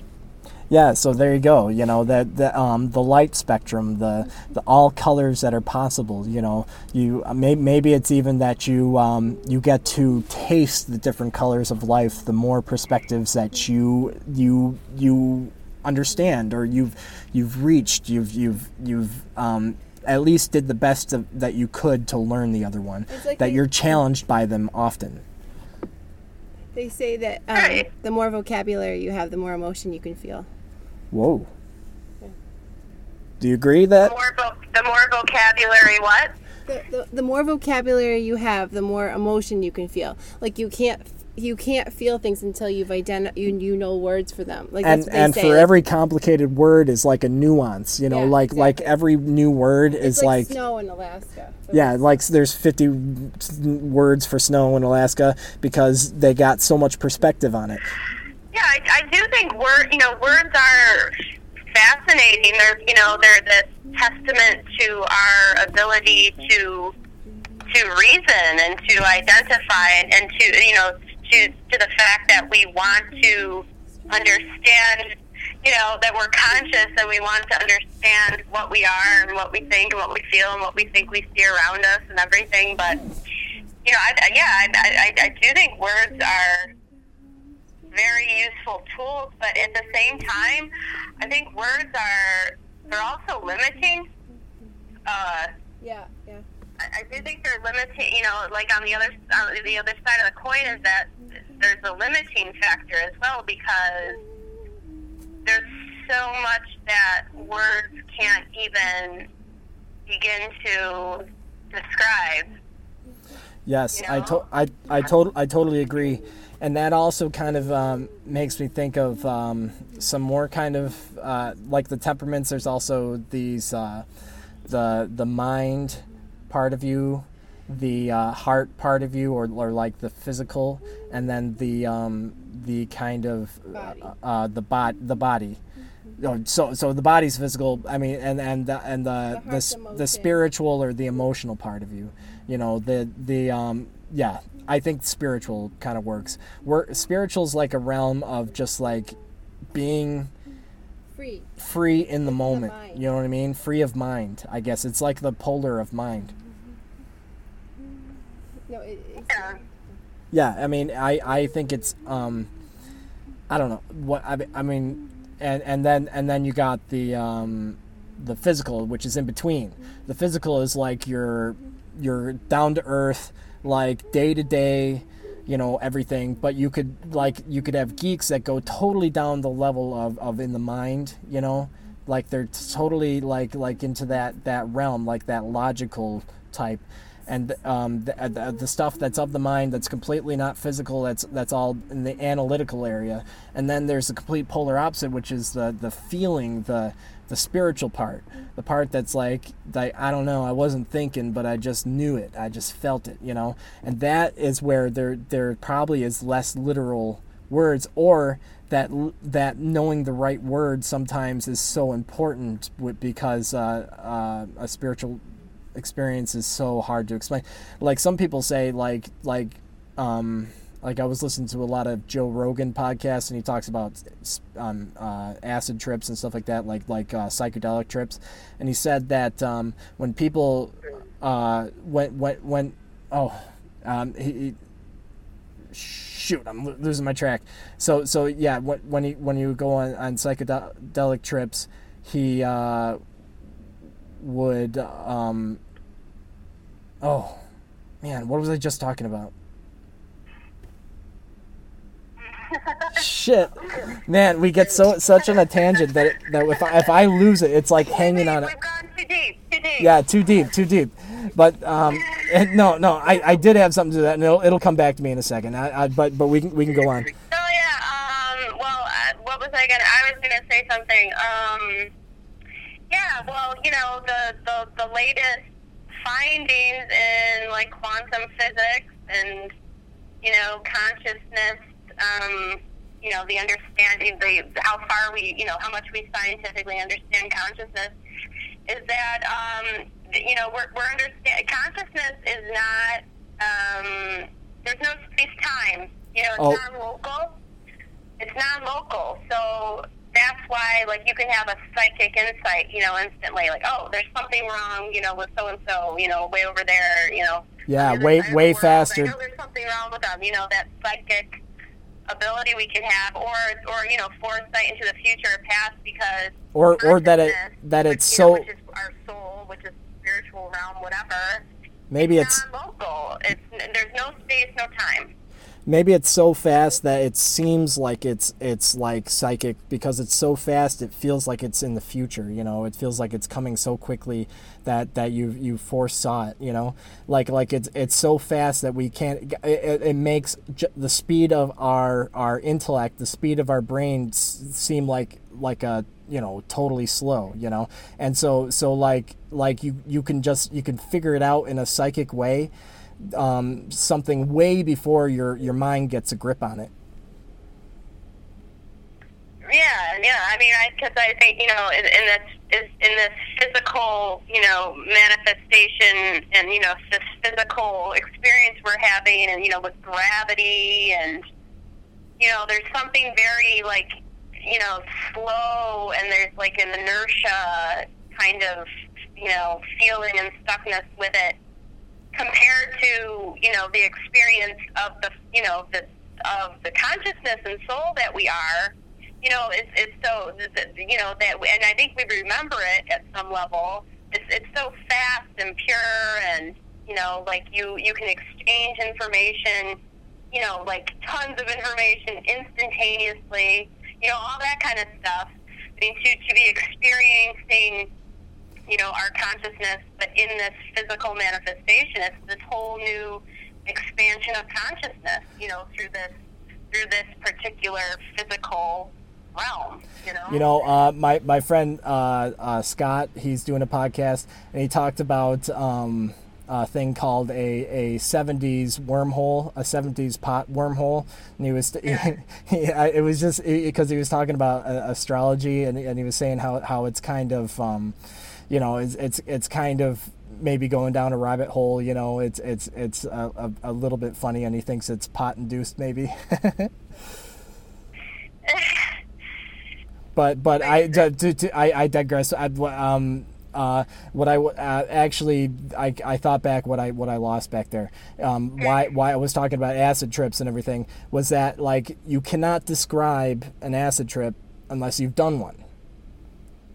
A: Yeah, so there you go. You know that the um, the light spectrum, the the all colors that are possible. You know, you uh, may, maybe it's even that you um, you get to taste the different colors of life. The more perspectives that you you you understand or you've you've reached, you've you've you've um, at least did the best of, that you could to learn the other one.
B: Like
A: that
B: they-
A: you're challenged by them often.
B: They say that um,
C: Right.
B: the more vocabulary you have, the more emotion you can feel.
A: Whoa. Do you agree that?
C: the more vo- the more vocabulary, what?
B: the, the, the more vocabulary you have, the more emotion you can feel. Like you can't you can't feel things until you've identified you, you know words for them. Like
A: and
B: that's what they
A: and
B: say.
A: for every complicated word is like a nuance you know
B: Yeah,
A: like like every new word is
B: like,
A: like,
B: snow in Alaska.
A: yeah like there's 50 words for snow in alaska because they got so much perspective on it
C: Yeah, I, I do think word, you know, words are fascinating. They're, you know, they're this testament to our ability to to reason and to identify and, and to, you know, to to the fact that we want to understand, you know, that we're conscious and we want to understand what we are and what we think and what we feel and what we think we see around us and everything. But you know, I, yeah, I, I, I do think words are very useful tools, but at the same time, I think words are they're also limiting. Uh,
B: Yeah, yeah.
C: I, I do think they're limiting. You know, like on the other on the other side of the coin is that there's a limiting factor as well because there's so much that words can't even begin to describe.
A: Yes,
C: You
A: I, to- I, I, to- I totally agree. And that also kind of um, makes me think of um, some more kind of uh, like the temperaments. There's also these uh, the the mind part of you, the uh, heart part of you, or, or like the physical, and then the um, the kind of
B: Body.
A: uh, uh, the bot the body. Oh, So so the body's physical. I mean, and and the, and the
B: The
A: the, the spiritual or the emotional part of you. You know the the um yeah. I think spiritual kind of works. We're, spiritual's like a realm of just like being
B: Free.
A: free in the moment.
B: mind.
A: You know what I mean? Free of mind. I guess it's like the polar of mind.
B: No, it, it's
C: Yeah.
A: Yeah, I mean, I, I think it's um, I don't know what I, I mean, and and then and then you got the um, the physical, which is in between. The physical is like your your down to earth, like day to day, you know everything. But you could like you could have geeks that go totally down the level of, of in the mind, you know, like they're totally like like into that that realm, like that logical type and um, the, the, the stuff that's of the mind that's completely not physical that's that's all in the analytical area and then there's the complete polar opposite which is the the feeling the the spiritual part the part that's like like I don't know I wasn't thinking but I just knew it I just felt it you know and that is where there there probably is less literal words or that that knowing the right word sometimes is so important because uh, uh, a spiritual experience is so hard to explain. Like some people say, like like um, like I was listening to a lot of Joe Rogan podcasts, and he talks about um, uh, acid trips and stuff like that, like like uh, psychedelic trips. And he said that um, when people uh, when when when oh um, he, he shoot i'm losing my track so so yeah when when he when you go on on psychedelic trips he uh would um oh man what was i just talking about shit man we get so such on a tangent that that if I, if I lose it it's like hanging on it
C: We've gone too deep. Too deep.
A: yeah too deep too deep but um no no i i did have something to that and it'll, it'll come back to me in a second I, I but but we can we can go on
C: Oh yeah. Um. Well, uh, what was I gonna? I was gonna say something. Um. Yeah. Well, you know the the the latest findings in like quantum physics and you know consciousness. Um. You know the understanding the how far we you know how much we scientifically understand consciousness is that um you know we're we're understand consciousness is not um there's no space time you know it's
A: Oh.
C: non-local it's non-local so that's why like you can have a psychic insight you know instantly like oh there's something wrong you know with so and so you know way over there you know
A: Yeah,
C: on the other
A: way- way faster.
C: There's something wrong with them you know that psychic ability we can have or or you know foresight into the future or past because
A: or or that it that it's
C: you know,
A: so
C: which is our soul, which is spiritual realm, whatever.
A: maybe it's
C: non-local. It's there's no space, no time.
A: Maybe it's so fast that it seems like it's it's like psychic because it's so fast it feels like it's in the future you know? It feels like it's coming so quickly that that you you foresaw it you know? Like like it's it's so fast that we can't it, it- makes j- the speed of our our intellect the speed of our brain seem like like a you know totally slow you know? And so so like like you you can just you can figure it out in a psychic way um, something way before your your mind gets a grip on it.
C: Yeah, yeah. I mean, I because I think you know in, in this in this physical you know manifestation and you know this physical experience we're having and you know with gravity and you know there's something very like you know slow and there's like an inertia kind of you know feeling and stuckness with it compared to you know the experience of the you know the of the consciousness and soul that we are you know it's it's so you know that and I think we remember it at some level. It's it's so fast and pure and you know like you you can exchange information you know like tons of information instantaneously you know all that kind of stuff. I mean, to, to be experiencing, you know, our consciousness, but in this physical manifestation, it's this whole new expansion of consciousness, you know, through this through this particular physical realm. You know.
A: You know, uh, my my friend uh, uh, Scott, he's doing a podcast, and he talked about um, a thing called a, a 70s wormhole, a 70s pot wormhole, and he was he, he, it was just because he was talking about uh, astrology, and, and he was saying how how it's kind of um, you know, it's it's it's kind of maybe going down a rabbit hole. You know, it's it's it's a, a, a little bit funny, and he thinks it's pot induced, maybe. but but I, to, to, I I digress. I, um, uh, what I uh, actually I, I thought back what I what I lost back there. Um, why why I was talking about acid trips and everything was that like you cannot describe an acid trip unless you've done one.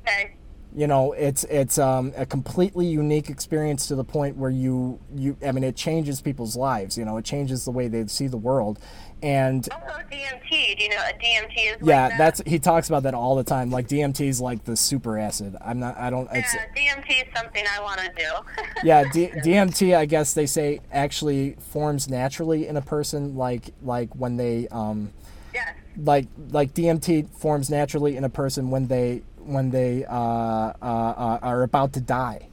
C: Okay.
A: You know, it's it's um, a completely unique experience to the point where you you I mean it changes people's lives. You know, it changes the way they see the world, and
C: Also DMT. Do you know what DMT is?
A: yeah,
C: like that?
A: that's he talks about that all the time. Like DMT is like the super acid. I'm not. I don't. It's
C: Yeah, DMT is something I want to do.
A: yeah. D, DMT. I guess they say actually forms naturally in a person. Like like when they um
C: yes.
A: like like DMT forms naturally in a person when they when they uh, uh, uh, are about to die.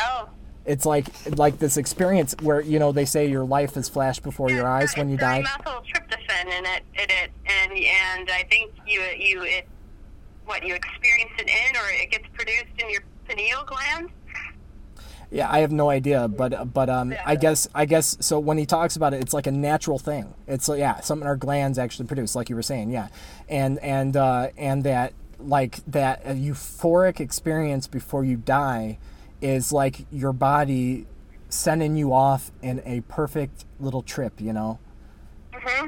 C: Oh.
A: It's like like this experience where you know they say your life is flashed before your eyes when you die.
C: Dimethyltryptophan in it, in it, and and I think you you it what you experience it in, or it gets produced in your pineal gland.
A: Yeah, I have no idea, but but um, I guess I guess so. When he talks about it, it's like a natural thing. It's yeah, something our glands actually produce, like you were saying, yeah, and and uh, and that like that euphoric experience before you die is like your body sending you off in a perfect little trip. You know,
C: Mm-hmm.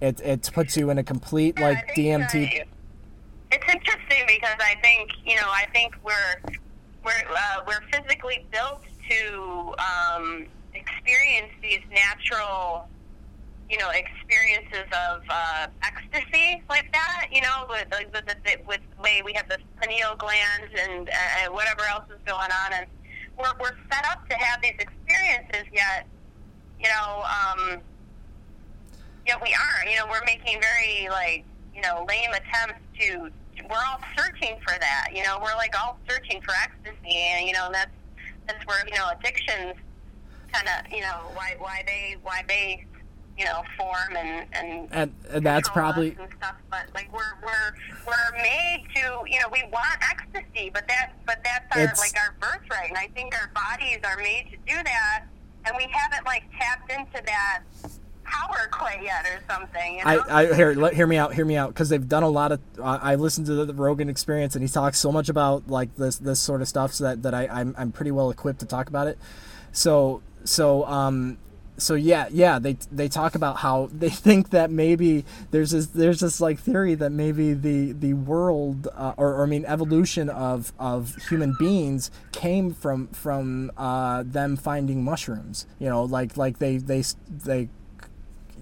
A: it it puts you in a complete
C: Yeah,
A: like DMT.
C: it's interesting because I think you know I think we're we're uh, we're physically built to um, experience these natural you know experiences of uh, ecstasy like that. You know with with, the, with the way we have the pineal glands and uh, whatever else is going on, and we're we're set up to have these experiences. Yet you know. Um, yet we aren't. You know, we're making very like you know lame attempts to. We're all searching for that. You know, we're like all searching for ecstasy, and you know that's that's where you know addictions kind of you know why why they why they you know form and and.
A: And, and that's probably
C: and stuff, but like we're we're we're made to you know we want ecstasy, but that but that's our like our birthright, and I think our bodies are made to do that, and we haven't like tapped into that power quite yet or something. You know?
A: I, I hear let, hear me out, hear me out, because they've done a lot of. Uh, I listened to the, the Rogan Experience, and he talks so much about like this this sort of stuff, so that that I I'm I'm pretty well equipped to talk about it. So so um so yeah yeah they they talk about how they think that maybe there's this there's this like theory that maybe the the world uh, or, or I mean evolution of of human beings came from from uh, them finding mushrooms you know like like they they they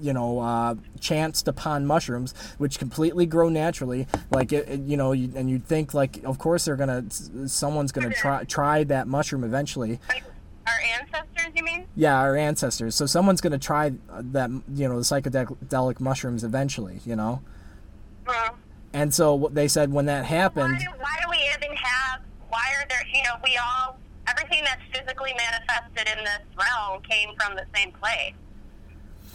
A: you know, uh, chanced upon mushrooms, which completely grow naturally. Like it, it- you know, you, and you'd think like, of course they're gonna, someone's gonna try try that mushroom eventually.
C: Our ancestors, you mean?
A: Yeah, our ancestors. So someone's gonna try that, you know, the psychedelic mushrooms eventually. You know,
C: Well,
A: and so what they said when that happened.
C: why, why do we even have? Why are there? You know, we all everything that's physically manifested in this realm came from the same place.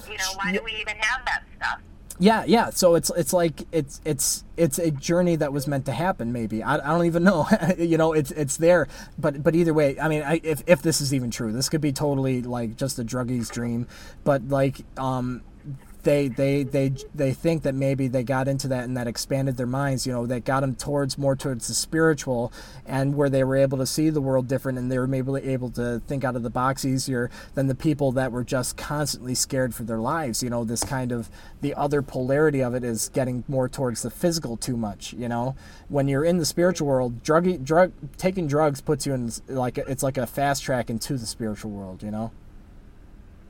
C: You know, why do we even have that stuff?
A: Yeah, yeah. So it's it's like it's it's it's a journey that was meant to happen. Maybe I, I don't even know. you know, it's it's there. But but either way, I mean, I, if if this is even true, this could be totally like just a druggie's dream. But like um, they they they they think that maybe they got into that and that expanded their minds. You know, that got them towards more towards the spiritual and where they were able to see the world different and they were maybe able to think out of the box easier than the people that were just constantly scared for their lives. You know, this kind of the other polarity of it is getting more towards the physical too much. You know, when you're in the spiritual world, drug drug taking drugs puts you in like it's like a fast track into the spiritual world. You know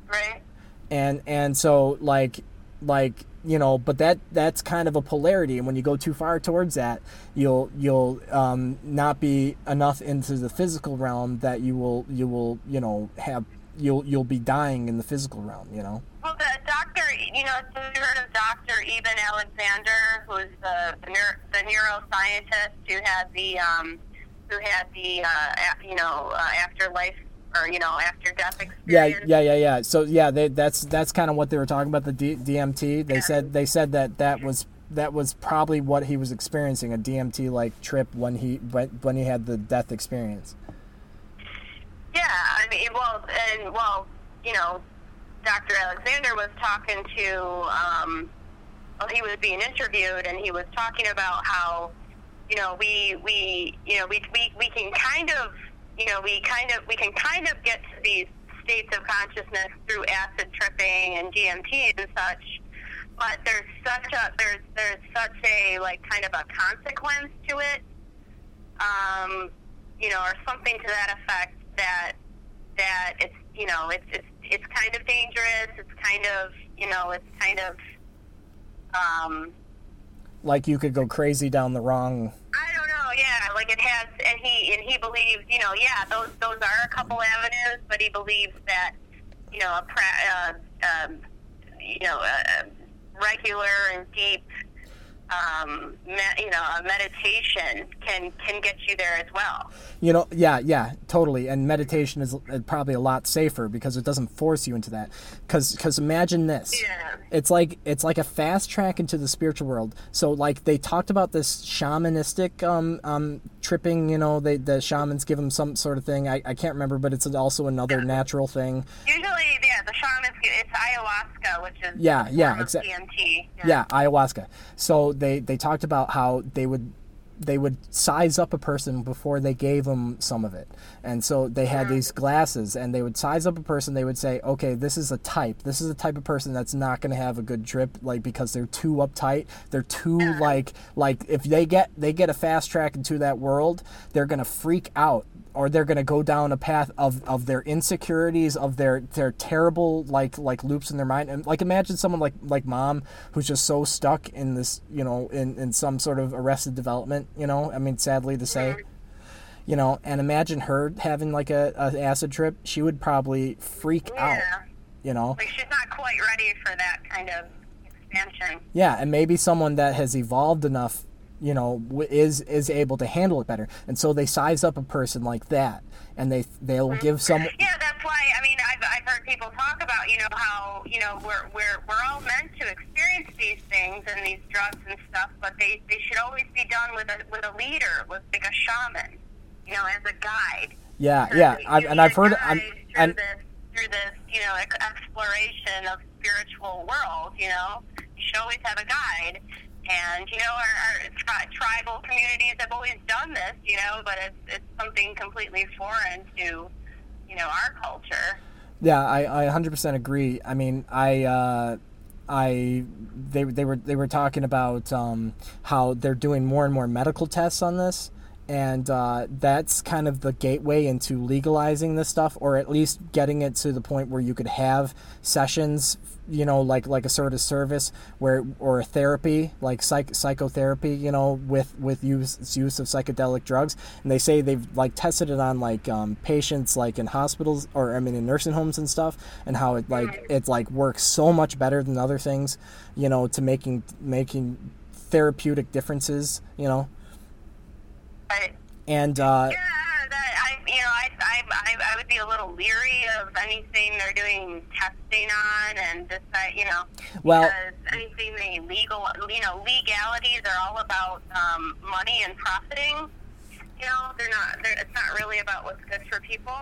C: Right?
A: And and so like like you know, but that that's kind of a polarity, and when you go too far towards that, you'll you'll um, not be enough into the physical realm that you will you will you know have you'll you'll be dying in the physical realm, you know.
C: Well, the doctor, you know, you heard of Dr. Eben Alexander, who's the the, neuro, the neuroscientist who had the um, who had the uh, you know uh, afterlife or you know after death
A: Yeah,
C: experience.
A: yeah, yeah, yeah. So yeah, they, that's that's kind of what they were talking about the D, DMT. They said they said that that was that was probably what he was experiencing a DMT like trip when he when, when he had the death experience.
C: Yeah, I mean, well, and well, you know, Dr. Alexander was talking to, um, well, he was being interviewed, and he was talking about how, you know, we we you know we we we can kind of, you know, we kind of we can kind of get to these states of consciousness through acid tripping and DMT and such. But there's such a there's there's such a like kind of a consequence to it um, you know, or something to that effect that that it's you know it's it's it's kind of dangerous. It's kind of you know it's kind of um,
A: Like you could go crazy down the wrong.
C: I don't know. Yeah, like it has, and he and he believes you know yeah those those are a couple avenues, but he believes that you know a pra- uh, um, you know a regular and deep um, me- you know a meditation can can get you there as well.
A: You know, yeah, yeah, totally. And meditation is uh, probably a lot safer because it doesn't force you into that. Because because imagine this.
C: Yeah.
A: It's like it's like a fast track into the spiritual world. So like they talked about this shamanistic um, um, tripping. You know, they the shamans give them some sort of thing. I, I can't remember, but it's also another natural thing.
C: Usually, yeah, the shamans, it's ayahuasca, which is
A: Yeah, yeah, exactly.
C: DMT.
A: Yeah, ayahuasca. So they they talked about how they would they would size up a person before they gave them some of it. And so they had these glasses and they would size up a person. They would say, okay, this is a type. This is a type of person that's not going to have a good trip, like because they're too uptight. They're too like like if they get they get a fast track into that world, they're going to freak out or they're going to go down a path of, of their insecurities of their their terrible like like loops in their mind. And like imagine someone like like mom who's just so stuck in this you know in in some sort of arrested development you know? I mean sadly to say. You know and imagine her having like a, a acid trip. She would probably freak out you know?
C: Like she's not quite ready for that kind of expansion.
A: Yeah, and maybe someone that has evolved enough, you know, is is able to handle it better. And so they size up a person like that, and they they'll mm-hmm. give some.
C: Yeah, that's why. I mean, I've, I've heard people talk about, you know, how you know we're we're we're all meant to experience these things and these drugs and stuff, but they they should always be done with a with a leader, with like a shaman, you know, as a guide.
A: Yeah, yeah,
C: You
A: I've, and I've heard, I'm, and
C: this through this, you know, exploration of spiritual world. You know, you should always have a guide. And you know, our, our tri- tribal communities have always done this. You know, but it's it's something completely foreign to, you know, our culture.
A: yeah, I, I 100% agree. I mean, I, uh, I, they, they were they were talking about um, how they're doing more and more medical tests on this, and uh, that's kind of the gateway into legalizing this stuff, or at least getting it to the point where you could have sessions, you know, like like a sort of service where or a therapy, like psych, psychotherapy, you know, with with use use of psychedelic drugs. And they say they've like tested it on like um, patients like in hospitals or I mean in nursing homes and stuff, and how it like it like works so much better than other things, you know, to making making therapeutic differences, you know.
C: But
A: And uh,
C: yeah, you know I, I I I would be a little leery of anything they're doing testing on and just that you know
A: Well-
C: anything they legal you know legalities are all about um, money and profiting. You know they're not. They're, it's not really about what's good for people.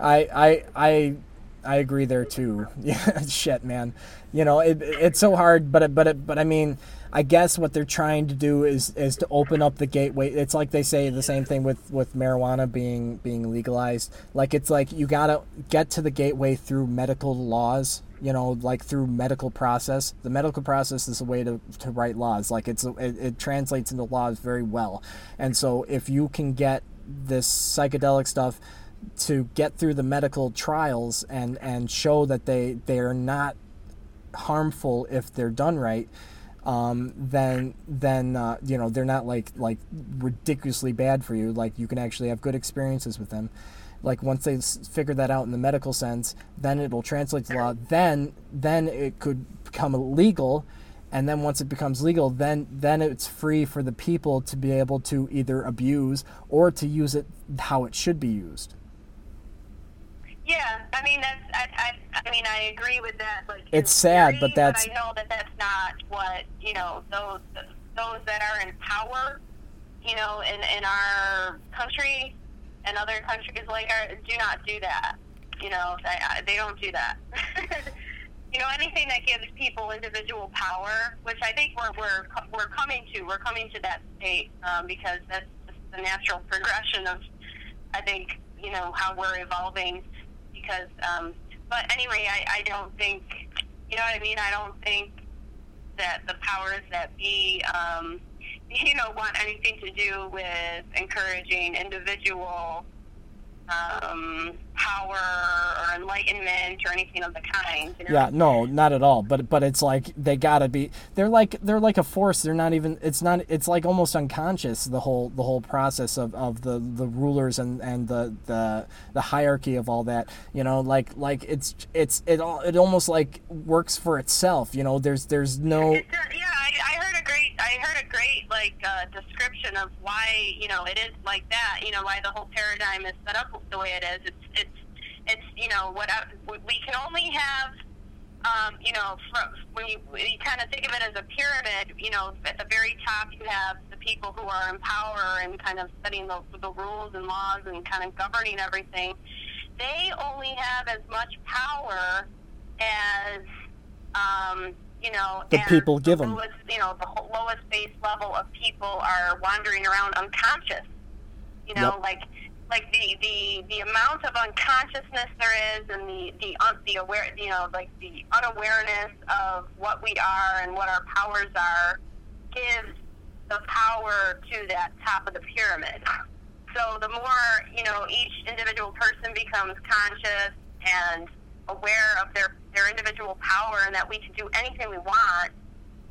A: I I I I agree there too. Yeah, shit, man. You know, it, it's so hard, but it, but it, but I mean, I guess what they're trying to do is is to open up the gateway. It's like they say the same thing with with marijuana being being legalized. Like it's like you gotta get to the gateway through medical laws. You know, like through medical process. The medical process is a way to, to write laws. Like it's it, it translates into laws very well. And so if you can get this psychedelic stuff to get through the medical trials and and show that they they are not harmful if they're done right. Um, then then uh, you know they're not like like ridiculously bad for you. Like you can actually have good experiences with them. Like once they s- figure that out in the medical sense, then it will translate to law. Then then it could become illegal, and then once it becomes legal, then then it's free for the people to be able to either abuse or to use it how it should be used.
C: Yeah, I mean that's I, I, I mean I agree with that. Like
A: It's sad,
C: theory,
A: but that's-
C: I know that that's not what you know those those that are in power, you know, in in our country and other countries like our do not do that. You know, I, they don't do that. you know, anything that gives people individual power, which I think we're we're we're coming to, we're coming to that state um, because that's just the natural progression of, I think, you know, how we're evolving. Because, um, but anyway, I, I don't think, you know what I mean. I don't think that the powers that be, um, you know, want anything to do with encouraging individual um, power or enlightenment or anything of the kind. You know?
A: Yeah, no, not at all. But but it's like they gotta be. They're like they're like a force. They're not even. It's not. It's like almost unconscious. The whole the whole process of, of the, the rulers and, and the, the the hierarchy of all that. You know, like like it's it's it all it almost like works for itself. You know, there's there's no.
C: It does, yeah, I, I heard a great, I heard a great like uh, description of why you know it is like that. You know why the whole paradigm is set up the way it is. It's it's it's you know what I, we can only have. Um, you know, from, when you, when you kind of think of it as a pyramid, you know, at the very top you have the people who are in power and kind of setting the, the rules and laws and kind of governing everything. They only have as much power as um, you know,
A: The people give
C: the. Lowest, you know, the lowest base level of people are wandering around unconscious. You know,
A: Yep.
C: like like the, the the amount of unconsciousness there is, and the the un, the aware, you know, like the unawareness of what we are and what our powers are, gives the power to that top of the pyramid. So the more you know, each individual person becomes conscious and aware of their their individual power and that we can do anything we want.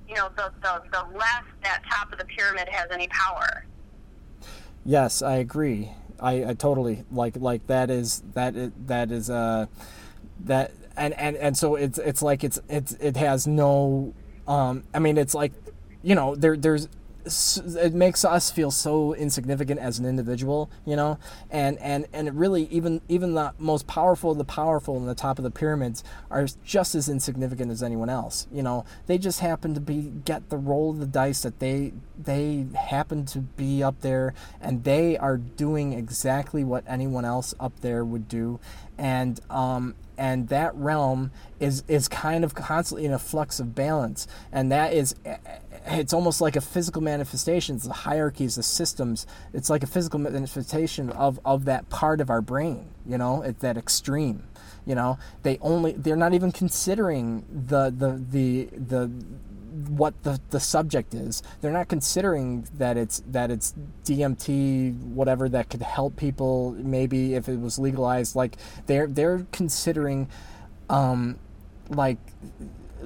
C: You know, the the, the less that top of the pyramid has any power.
A: Yes, I agree. I, I totally like like that is that is, that is uh that and, and and so it's it's like it's it's it has no um I mean it's like you know there there's it makes us feel so insignificant as an individual, you know, and and and it really even even the most powerful the powerful in the top of the pyramids are just as insignificant as anyone else. You know, they just happen to be get the roll of the dice that they they happen to be up there, and they are doing exactly what anyone else up there would do, and um and that realm is is kind of constantly in a flux of balance. And that is it's almost like a physical manifestation it's the hierarchies the systems it's like a physical manifestation of of that part of our brain you know at that extreme you know they only they're not even considering the the the the what the, the subject is. They're not considering that it's that it's DMT, whatever that could help people. Maybe if it was legalized, like they're they're considering, um, like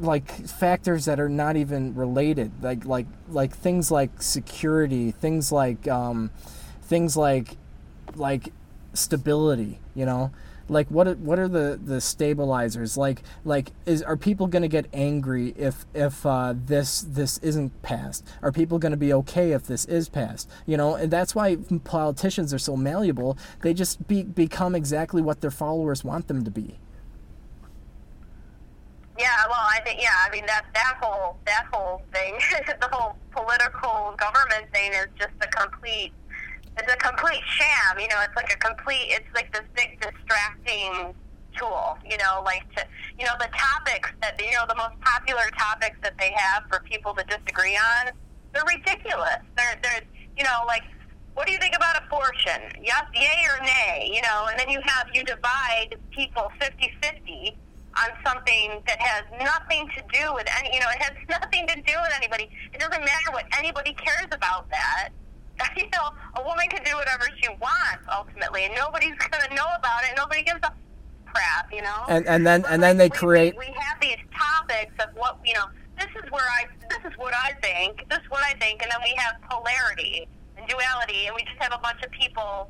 A: like factors that are not even related, like like like things like security, things like um, things like like stability. You know, like what what are the the stabilizers? Like like is are people going to get angry if if uh, this this isn't passed? Are people going to be okay if this is passed? You know and that's why politicians are so malleable. They just be, become exactly what their followers want them to be
C: Yeah, well, I think yeah, I mean that that whole that whole thing, the whole political government thing is just a complete. It's a complete sham. You know, it's like a complete. It's like this big distracting tool. You know, like to you know the topics that you know the most popular topics that they have for people to disagree on. They're ridiculous. They're they're you know like what do you think about abortion? Yes, yay or nay? You know, and then you have you divide people 50-50 on something that has nothing to do with any, you know, it has nothing to do with anybody. It doesn't matter what anybody cares about that. You know, a woman can do whatever she wants ultimately, and nobody's going to know about it. Nobody gives a crap, you know.
A: And and then
C: But,
A: and then
C: like,
A: they
C: we-
A: create
C: We, we have these topics of what you know. This is where I. This is what I think. This is what I think, and then we have polarity and duality, and we just have a bunch of people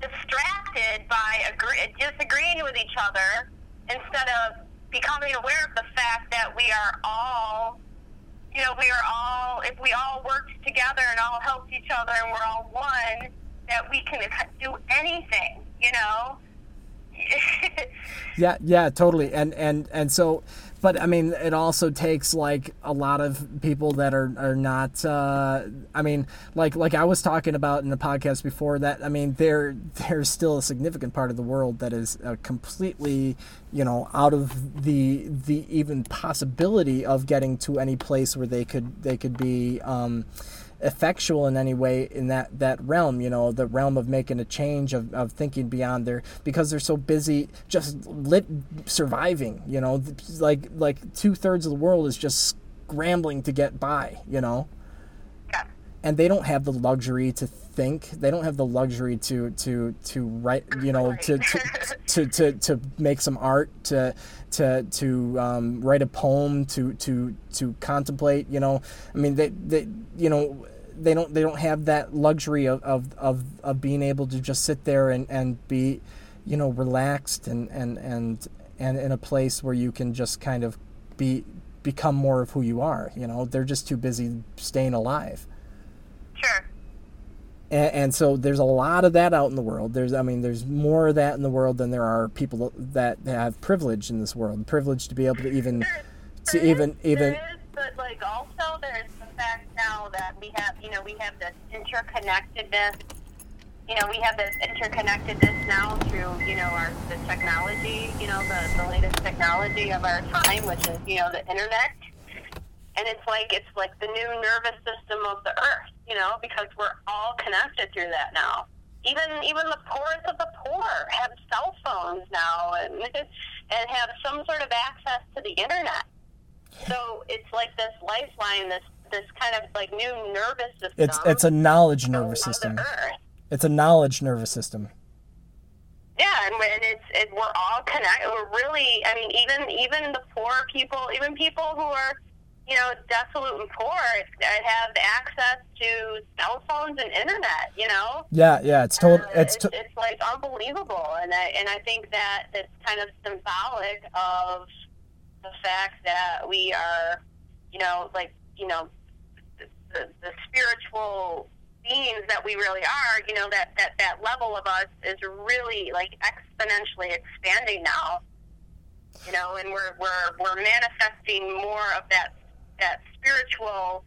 C: distracted by agree, disagreeing with each other instead of becoming aware of the fact that we are all. You know, we are all. If we all worked together and all helped each other, and we're all one, that we can do anything. You know.
A: Yeah, yeah, totally. And and and so, but I mean, it also takes like a lot of people that are are not. Uh, I mean, like like I was talking about in the podcast before that. I mean, there there's still a significant part of the world that is uh, completely, you know, out of the the even possibility of getting to any place where they could they could be. Um, effectual in any way in that that realm you know the realm of making a change of, of thinking beyond their because they're so busy just lit surviving you know? Like like two-thirds of the world is just scrambling to get by you know?
C: Yeah.
A: and they don't have the luxury to think. They don't have the luxury to to to write you know to to, to, to, to make some art to to to um, write a poem to to to contemplate you know? I mean they they you know they don't they don't have that luxury of of, of, of being able to just sit there and, and be you know relaxed and, and and and in a place where you can just kind of be become more of who you are you know they're just too busy staying alive
C: Sure.
A: and, and so there's a lot of that out in the world. There's, I mean, there's more of that in the world than there are people that have privilege in this world. Privilege to be able to even, to even, even.
C: But like also there's the fact now that we have, you know, we have this interconnectedness. You know, we have this interconnectedness now through, you know, our the technology. You know, the the latest technology of our time, which is, you know, the internet. And it's like it's like the new nervous system of the earth. You know, because we're all connected through that now. Even even the poorest of the poor have cell phones now, and and have some sort of access to the internet. So it's like this lifeline, this this kind of like new nervous system.
A: It's it's a knowledge nervous system. It's a knowledge nervous system.
C: Yeah, and, and it's it, we're all connected. We're really, I mean, even even the poor people, even people who are, you know, desolate and poor, have access to cell phones and internet. You know,
A: Yeah, yeah. It's told.
C: Uh,
A: It's
C: it's,
A: to,
C: it's like unbelievable, and I and I think that it's kind of symbolic of the fact that we are, you know, like you know, the, the, the spiritual beings that we really are. You know, that that that level of us is really like exponentially expanding now. You know, and we're we're we're manifesting more of that that spiritual,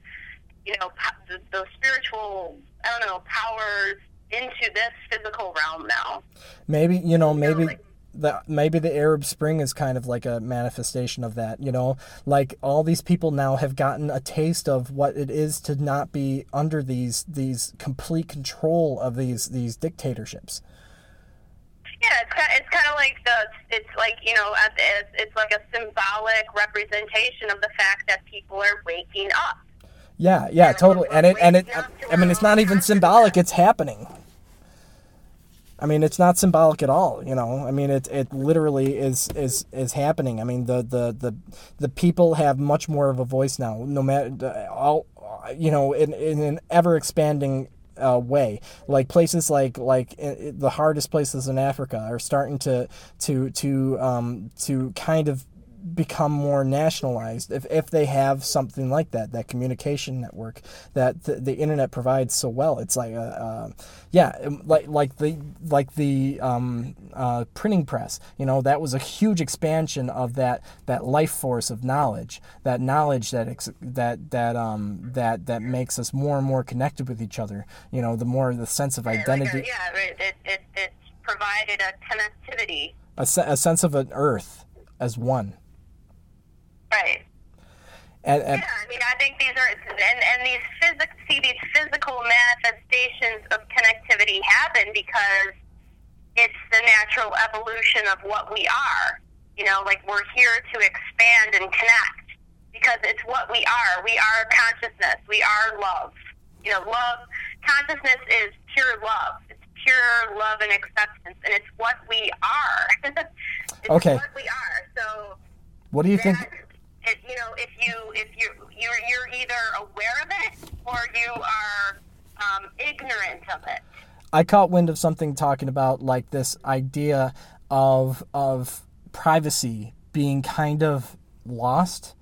C: you know, po- the, the spiritual I don't know powers into this physical realm now.
A: maybe you know maybe
C: like-
A: the maybe the Arab Spring is kind of like a manifestation of that. You know, like all these people now have gotten a taste of what it is to not be under these these complete control of these these dictatorships.
C: Yeah, it's kind, it's kind of like the it's like you know it's, it's like a symbolic representation of the fact that people are waking up.
A: Yeah, yeah, totally. And it and it I mean it's not even symbolic, it's happening. I mean it's not symbolic at all, you know. I mean it it literally is is is happening. I mean the the the the people have much more of a voice now. No matter all you know in in an ever expanding uh, way. Like places like like the hardest places in Africa are starting to to to um, to kind of become more nationalized if, if they have something like that that communication network that the, the internet provides so well. It's like a, uh, yeah um, like like the like the um, uh, printing press you know that was a huge expansion of that that life force of knowledge that knowledge that ex- that that um that that makes us more and more connected with each other you know the more the sense of
C: Like a-
A: identity.
C: yeah, it, it, it, it provided a connectivity.
A: a, se- a sense of an earth as one
C: Right.
A: and, and
C: Yeah, I mean, I think these are and and these physic see these physical manifestations of connectivity happen because it's the natural evolution of what we are. You know, like we're here to expand and connect because it's what we are. We are consciousness. We are love. You know, love consciousness is pure love. It's pure love and acceptance, and it's what we are. It's
A: Okay.
C: what we are. So
A: What do you think?
C: It, you know, if you if you you're you're either aware of it or you are um, ignorant of it.
A: I caught wind of something talking about like this idea of of privacy being kind of lost.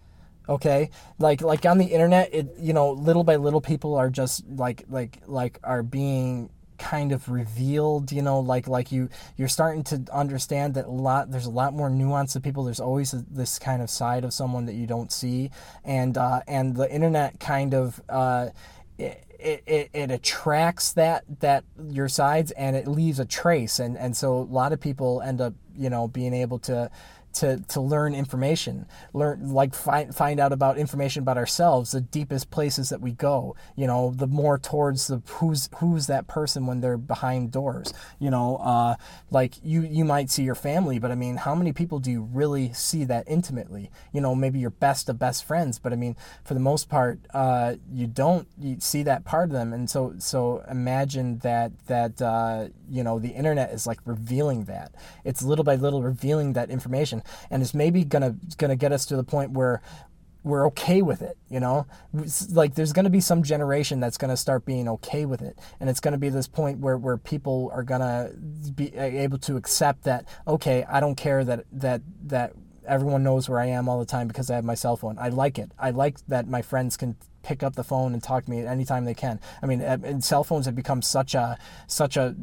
A: Okay, like like on the internet, it you know little by little people are just like like like are being kind of revealed you know like like you you're starting to understand that a lot there's a lot more nuance to people. There's always a, this kind of side of someone that you don't see. And uh and the internet kind of uh it, it, it attracts that that your sides and it leaves a trace. And and so a lot of people end up you know being able to to, to learn information. Learn like find find out about information about ourselves the deepest places that we go you know the more towards the who's who's that person when they're behind doors you know uh, like you you might see your family but i mean how many people do you really see that intimately? You know maybe your best of best friends but i mean for the most part uh, you don't you see that part of them. And so so imagine that that uh, you know the internet is like revealing that. It's little by little revealing that information and it's maybe gonna gonna get us to the point where we're okay with it you know? Like there's going to be some generation that's going to start being okay with it. And it's going to be this point where, where people are going to be able to accept that okay i don't care that that that everyone knows where i am all the time because i have my cell phone. I like it. I like that my friends can pick up the phone and talk to me at any time they can. I mean uh, and cell phones have become such a such a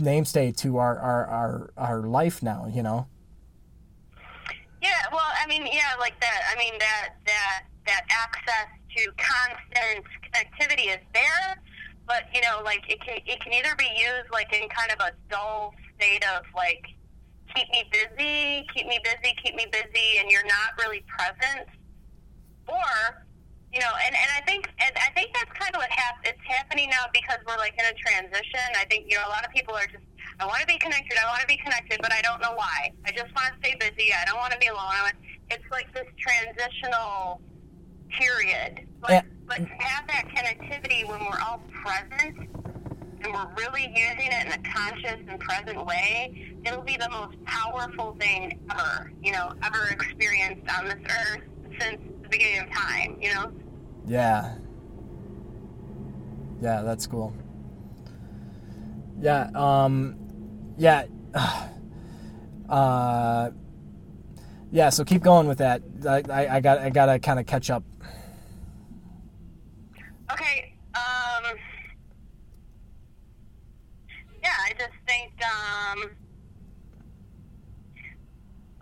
A: namestay to our our our, our life now you know
C: Yeah, well, I mean, yeah, like that. I mean, that that that access to constant connectivity is there, but you know, like it can it can either be used like in kind of a dull state of like keep me busy, keep me busy, keep me busy, and you're not really present, or you know, and, and I think and I think that's kind of what hap- it's happening now because we're like in a transition. I think you know a lot of people are just I want to be connected, I want to be connected, but I don't know why. I just want to stay busy. I don't want to be alone. Want, it's like this transitional period. But,
A: Yeah.
C: but to have that connectivity when we're all present and we're really using it in a conscious and present way, it'll be the most powerful thing ever, you know, ever experienced on this earth since the beginning of time, you know?
A: Yeah. Yeah, that's cool. Yeah, um yeah. Uh yeah, so keep going with that. I, I, I got I gotta kinda catch up.
C: Okay, um, yeah, I just think, um,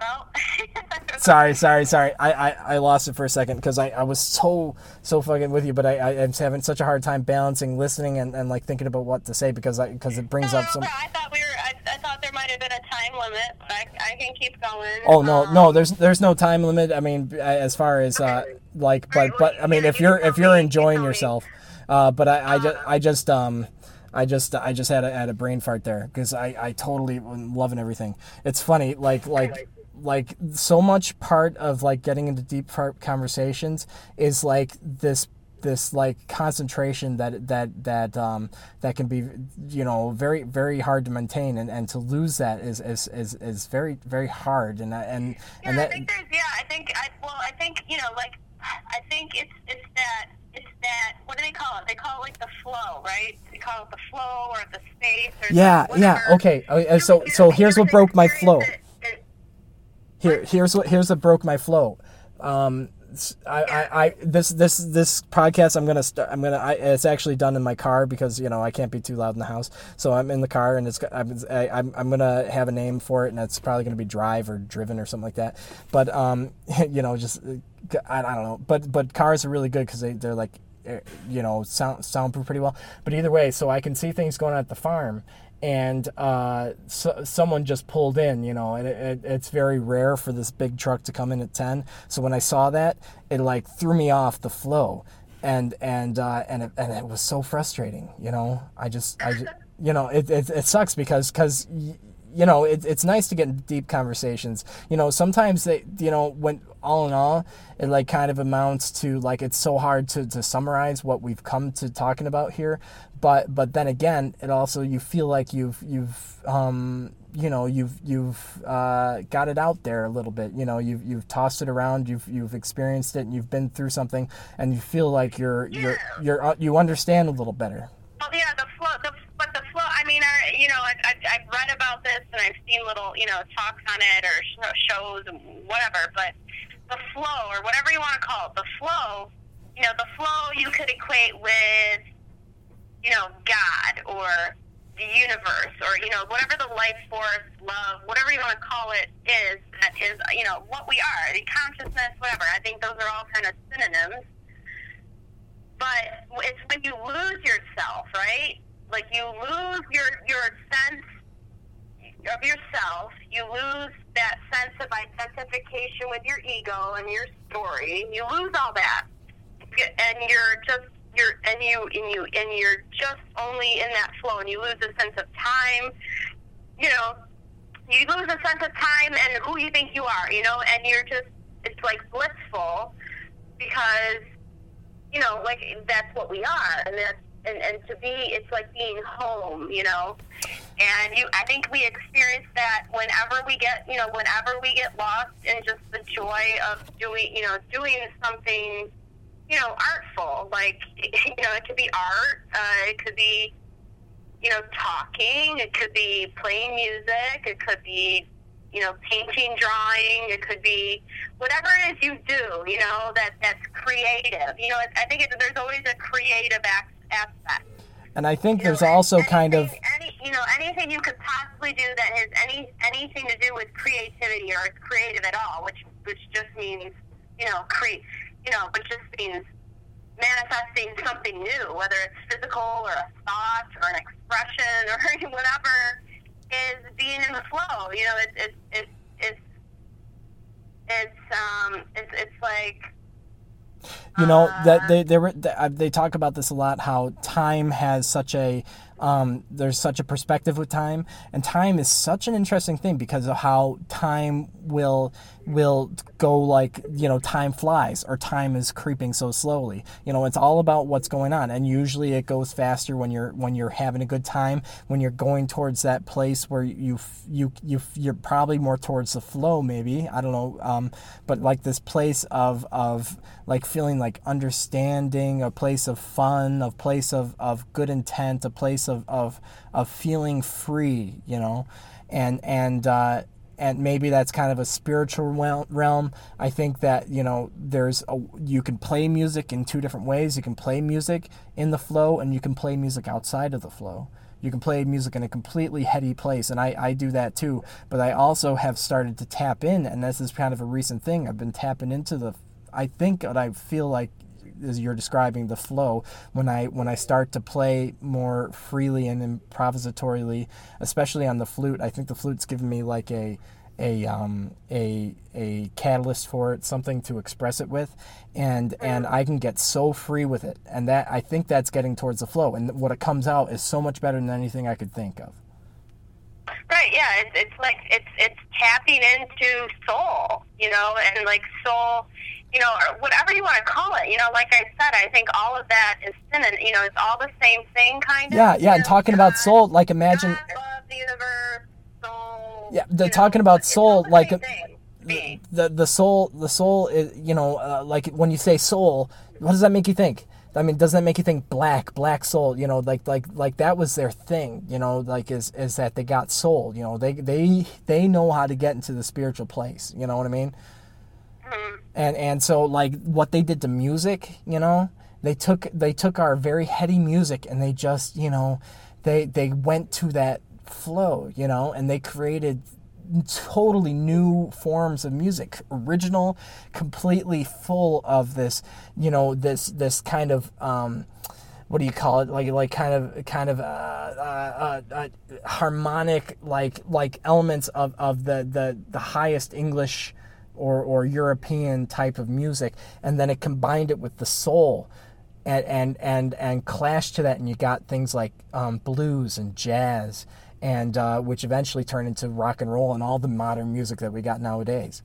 C: well,
A: Sorry, sorry, sorry. I, I, I lost it for a second because I, I was so so fucking with you, but I, I I'm having such a hard time balancing listening and, and like thinking about what to say because I because it brings up some.
C: I thought we were, I, I thought there might have been a time limit, but I, I can keep going.
A: Oh no,
C: Um,
A: no, there's there's no time limit. I mean, as far as uh, like, but
C: well,
A: but I mean, if
C: you
A: you're if you're enjoying yourself, uh, but I I just I just um. I just I just had a, had a brain fart there because I, I totally am loving everything. It's funny like like like so much part of like getting into deep conversations is like this this like concentration that that that um that can be you know very very hard to maintain and, and to lose that is, is is is very very hard and I- and
C: Yeah,
A: and
C: I think there's, yeah, I think, I, well, I think, you know, like, I think it's, it's that, it's that, what do they call it? They call it like the flow, right? They call it the flow or the space or
A: Yeah, yeah, okay. Uh, uh, so- so here's what broke my flow.
C: it-
A: here here's what here's what broke my flow um I, I, I this this this podcast I'm gonna start I'm gonna I, it's actually done in my car because you know I can't be too loud in the house. So I'm in the car and it's I'm I, I'm I'm gonna have a name for it and it's probably gonna be drive or driven or something like that. But um you know just uh, I, I don't know. But but cars are really good because they they're like eh, you know sound soundproof pretty well. But either way so I can see things going on at the farm and uh, so, someone just pulled in, you know, and it, it, it's very rare for this big truck to come in at 10. So when I saw that, it like threw me off the flow. And and uh, and it, and it was so frustrating, you know. I just I just, you know it, it, it sucks because because you know, it, it's nice to get deep conversations. You know, sometimes they, you know, when all in all, it like kind of amounts to like it's so hard to, to summarize what we've come to talking about here. But but then again, it also you feel like you've you've um, you know you've you've uh, got it out there a little bit. You know you've you've tossed it around. You've you've experienced it and you've been through something, and you feel like you're you're you're uh, you understand a little better.
C: Well, yeah, the flow, the, but the flow. I mean, I, you know, I, I, I've read about this and I've seen little, you know, talks on it or sh- shows and whatever. But the flow, or whatever you want to call it, the flow. You know, the flow you could equate with, you know, God or the universe or you know whatever the life force, love, whatever you want to call it is. That is, you know, what we are, the consciousness, whatever. I think those are all kind of synonyms but it's when you lose yourself, right? Like you lose your your sense of yourself. You lose that sense of identification with your ego and your story. You lose all that, and you're just you're and you and you and you're just only in that flow, and you lose a sense of time. You know, you lose a sense of time and who you think you are. You know, and you're just it's like blissful because you know, like that's what we are, and that's and, and to be, it's like being home, you know. And you, I think we experience that whenever we get, you know, whenever we get lost in just the joy of doing, you know, doing something, you know, artful. Like, you know, it could be art, uh, it could be, you know, talking, it could be playing music, it could be you know, painting, drawing. It could be whatever it is you do. You know, that that's creative. You know, I think it, there's always a creative aspect.
A: And I think you there's know, also anything, kind of
C: any, you know anything you could possibly do that has any anything to do with creativity or is creative at all, which which just means you know create you know, which just means manifesting something new, whether it's physical or a thought or an expression or whatever is being in the flow. You know, it's it's it's it's it's um it's it's like
A: you know uh, that they they were they talk about this a lot how time has such a um, there's such a perspective with time. And time is such an interesting thing because of how time will will go like you know time flies or time is creeping so slowly. You know it's all about what's going on and usually it goes faster when you're when you're having a good time when you're going towards that place where you you you you're probably more towards the flow maybe. I don't know um, but like this place of of like feeling like understanding a place of fun a place of of good intent a place of of of feeling free you know? And and uh and maybe that's kind of a spiritual realm. I think that you know there's a you can play music in two different ways. You can play music in the flow, and you can play music outside of the flow. You can play music in a completely heady place, and I, I do that too. But I also have started to tap in, and this is kind of a recent thing. I've been tapping into the, I think what I feel like as you're describing the flow when I when I start to play more freely and improvisatorily, especially on the flute. I think the flute's given me like a a um, a a catalyst for it, something to express it with, and and I can get so free with it, and that I think that's getting towards the flow, and what it comes out is so much better than anything I could think of.
C: Right. Yeah. It's it's like it's it's tapping into soul, you know, and like soul you know, or whatever you want to call it. You know, like I said, I think all of that is sin, and you know, it's all the same thing, kind of.
A: Yeah, yeah. And talking
C: God,
A: about soul, like imagine.
C: The universe, soul.
A: Yeah, the talking know, about soul, like. The, the the soul the soul is you know uh, like when you say soul what does that make you think I mean, doesn't that make you think black, black soul? You know, like like like that was their thing. You know, like is is that they got soul. You know, they they they know how to get into the spiritual place. You know what I mean? And and so like what they did to music, you know, they took they took our very heady music and they just, you know, they they went to that flow, you know, and they created totally new forms of music original completely full of this you know this this kind of um, what do you call it? Like like kind of kind of uh, uh, uh, uh harmonic like like elements of, of the, the the highest english or, or European type of music, and then it combined it with the soul, and and and and clashed to that, and you got things like um, blues and jazz, and uh, which eventually turned into rock and roll and all the modern music that we got nowadays.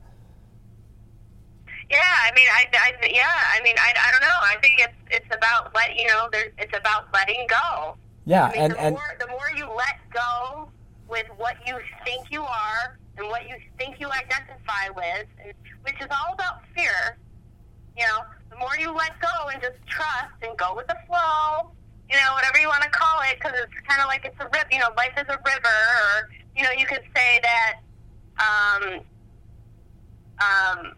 C: Yeah, I mean, I, I yeah, I mean, I, I don't know. I think it's it's about let you know, there's it's about letting go.
A: Yeah,
C: I mean,
A: and
C: the
A: and
C: more the more you let go with what you think you are and what you think you identify with, which is all about fear. You know, the more you let go and just trust and go with the flow. You know, whatever you want to call it, because it's kind of like it's a river. You know, life is a river, or you know, you could say that. Um, um,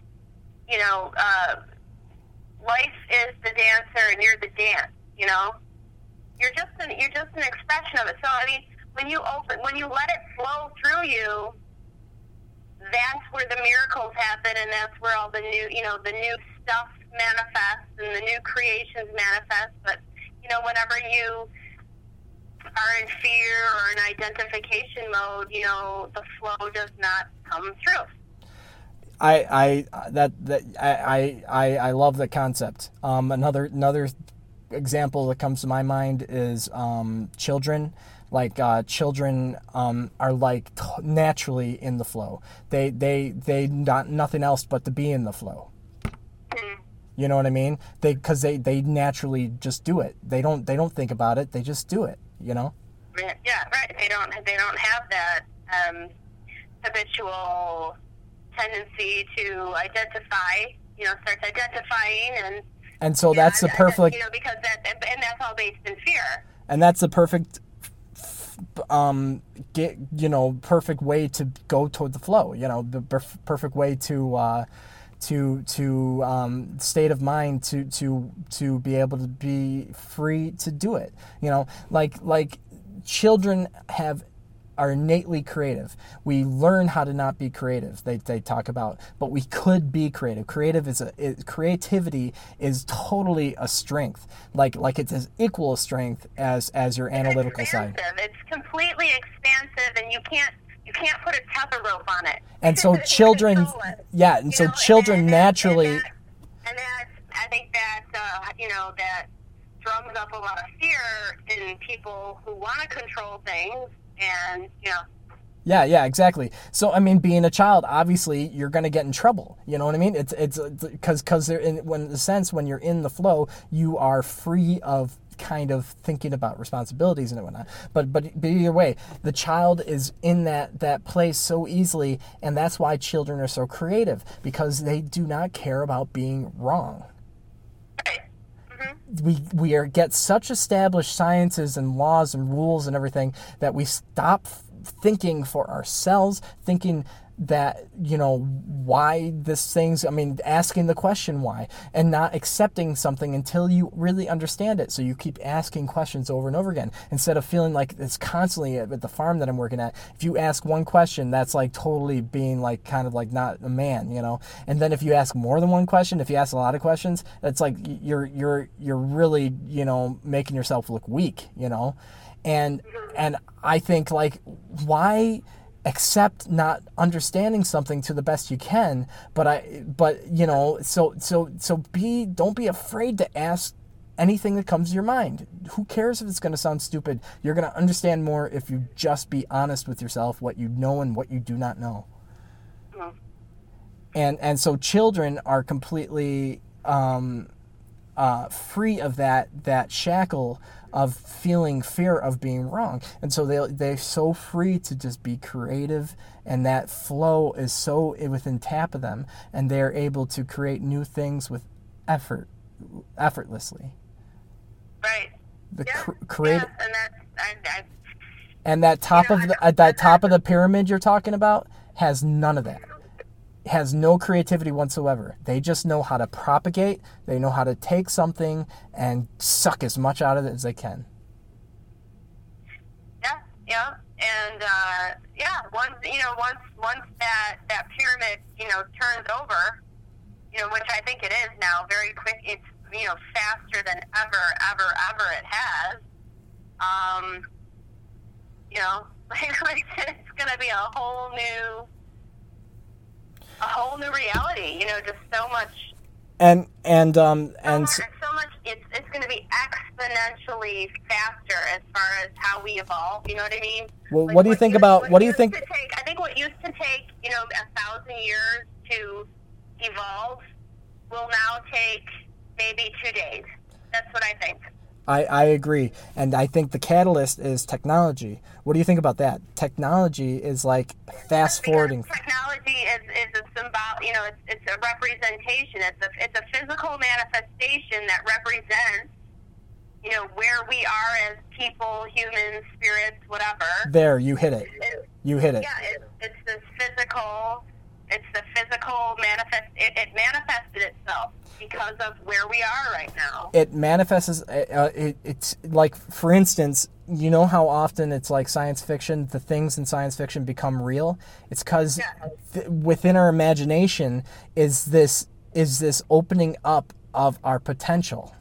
C: you know, uh, life is the dancer and you're the dance. You know, you're just an you're just an expression of it. So I mean, when you open, when you let it flow through you, that's where the miracles happen, and that's where all the new, you know, the new stuff manifests and the new creations manifest. But you know, whenever you are in fear or in identification mode, you know, the flow does not come through.
A: I, I that that I, I I love the concept. Um, another another example that comes to my mind is um, children. Like uh, children um, are like t- naturally in the flow. They they they not nothing else but to be in the flow. You know what I mean? They because they they naturally just do it. They don't they don't think about it. They just do it. You know.
C: Yeah, right. They don't they don't have that um, habitual tendency to identify. You know, starts identifying and.
A: And so that's the perfect
C: You know, because that and that's all based in fear.
A: and that's the perfect um get you know perfect way to go toward the flow you know the perf- perfect way to uh to to um state of mind to to to be able to be free to do it you know? Like like children have are innately creative. We learn how to not be creative. They, they talk about, but we could be creative. Creative is a it, creativity is totally a strength. Like like it's as equal a strength as as your analytical side.
C: It's completely expansive, and you can't you can't put a tether rope on it.
A: And so children,
C: control
A: yeah, and
C: You
A: so
C: know,
A: children
C: and that-
A: naturally,
C: and, that, and that's I think that uh, you know that drums up a lot of fear in people who want to control things, and you know.
A: yeah, yeah, exactly. So I mean, being a child, obviously, you're gonna get in trouble. You know what I mean? It's it's because because in when in the sense when you're in the flow, you are free of kind of thinking about responsibilities and whatnot. But but but either way, the child is in that that place so easily, and that's why children are so creative because they do not care about being wrong.
C: Right.
A: We we are get such established sciences and laws and rules and everything that we stop thinking for ourselves, thinking that you know why this thing's i mean asking the question why and not accepting something until you really understand it. So you keep asking questions over and over again. Instead of feeling like it's constantly at the farm that i'm working at if you ask one question that's like totally being like kind of like not a man you know? And then if you ask more than one question if you ask a lot of questions that's like you're you're you're really you know making yourself look weak you know? And and i think like why accept not understanding something to the best you can but i but you know so so so be don't be afraid to ask anything that comes to your mind. Who cares if it's going to sound stupid? You're going to understand more if you just be honest with yourself what you know and what you do not know.
C: Mhm.
A: and and so children are completely um, uh, free of that that shackle of feeling fear of being wrong and so they they're so free to just be creative and that flow is so within tap of them and they're able to create new things with effort effortlessly
C: Right.
A: the
C: Yeah.
A: cr- creative
C: Yeah, and I, I,
A: and that top
C: know,
A: of the uh, that top of the pyramid you're talking about has none of that has no creativity whatsoever they just know how to propagate they know how to take something and suck as much out of it as they can
C: Yeah, yeah, and uh, yeah. Once you know, once once that that pyramid you know turns over, you know, which I think it is now, very quick. It's you know faster than ever, ever, ever it has. Um, you know, like, it's going to be a whole new, a whole new reality. You know, just so much
A: and and um
C: so
A: and
C: much, so much it's it's going to be exponentially faster as far as how we evolve. You know what I mean?
A: Well, what do you think about- what do you think-
C: Take, I think what used to take you know a thousand years to evolve will now take maybe two days. That's what I think.
A: I, I agree. And I think the catalyst is technology. What do you think about that? Technology is like fast forwarding.
C: Technology is, is a symbol, you know, it's, it's a representation. It's a, it's a physical manifestation that represents, you know, where we are as people, humans, spirits, whatever.
A: There, you hit it.
C: It-
A: You hit it.
C: yeah, it, it's this physical, it's the physical manifest, it, it manifested itself because of where we are right now.
A: It manifests. Uh, uh, it, it's like, for instance, you know how often it's like science fiction. The things in science fiction become real. It's because
C: Yeah.
A: th- within our imagination is this is this opening up of our potential.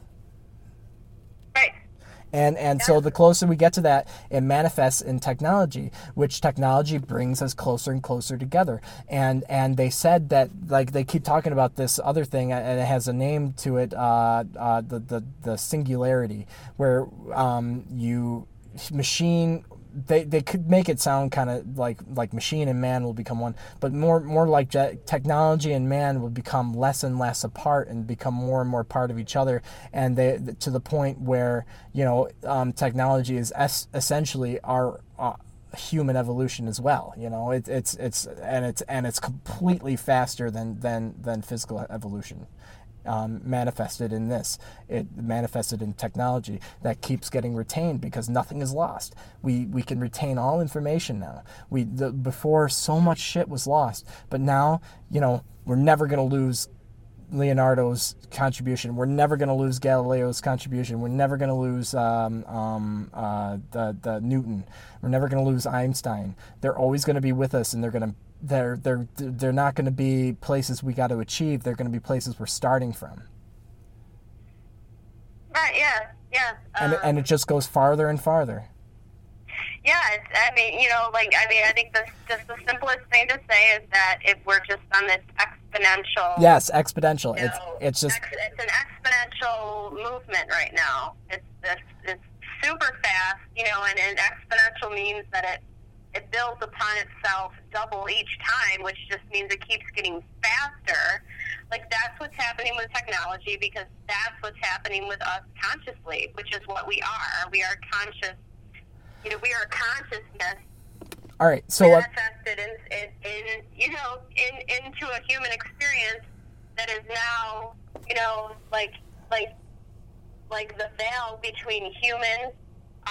A: And and so the closer we get to that, it manifests in technology, which technology brings us closer and closer together. And and they said that like they keep talking about this other thing, and it has a name to it, uh, uh, the the the singularity, where um, you machine. They, they could make it sound kind of like like machine and man will become one, but more more like je- technology and man will become less and less apart and become more and more part of each other, and they to the point where you know um, technology is es- essentially our uh, human evolution as well. You know, it, it's it's and it's and it's completely faster than than than physical evolution. Um, manifested in this, it manifested in technology that keeps getting retained because nothing is lost. We we can retain all information now. We the, before so much shit was lost, but now you know we're never gonna lose Leonardo's contribution. We're never going to lose Galileo's contribution. We're never going to lose um, um, uh, the the Newton. We're never going to lose Einstein. They're always going to be with us, and they're going to they're they're they're not going to be places we got to achieve. They're going to be places we're starting from,
C: Right, yeah, yeah.
A: and it,
C: um,
A: and it just goes farther and farther.
C: Yeah, I mean, you know, like I mean, I think the just the simplest thing to say is that if we're just on this exponential,
A: Yes, exponential.
C: you
A: It's
C: know,
A: it's just
C: ex- it's an exponential movement right now. It's it's, it's super fast, you know, and, and exponential means that it it builds upon itself double each time, which just means it keeps getting faster. Like that's what's happening with technology because that's what's happening with us consciously, which is what we are. We are conscious. You know, we are consciousness
A: all right. So uh,
C: manifested in, in, in you know in into a human experience that is now you know like like like the veil between humans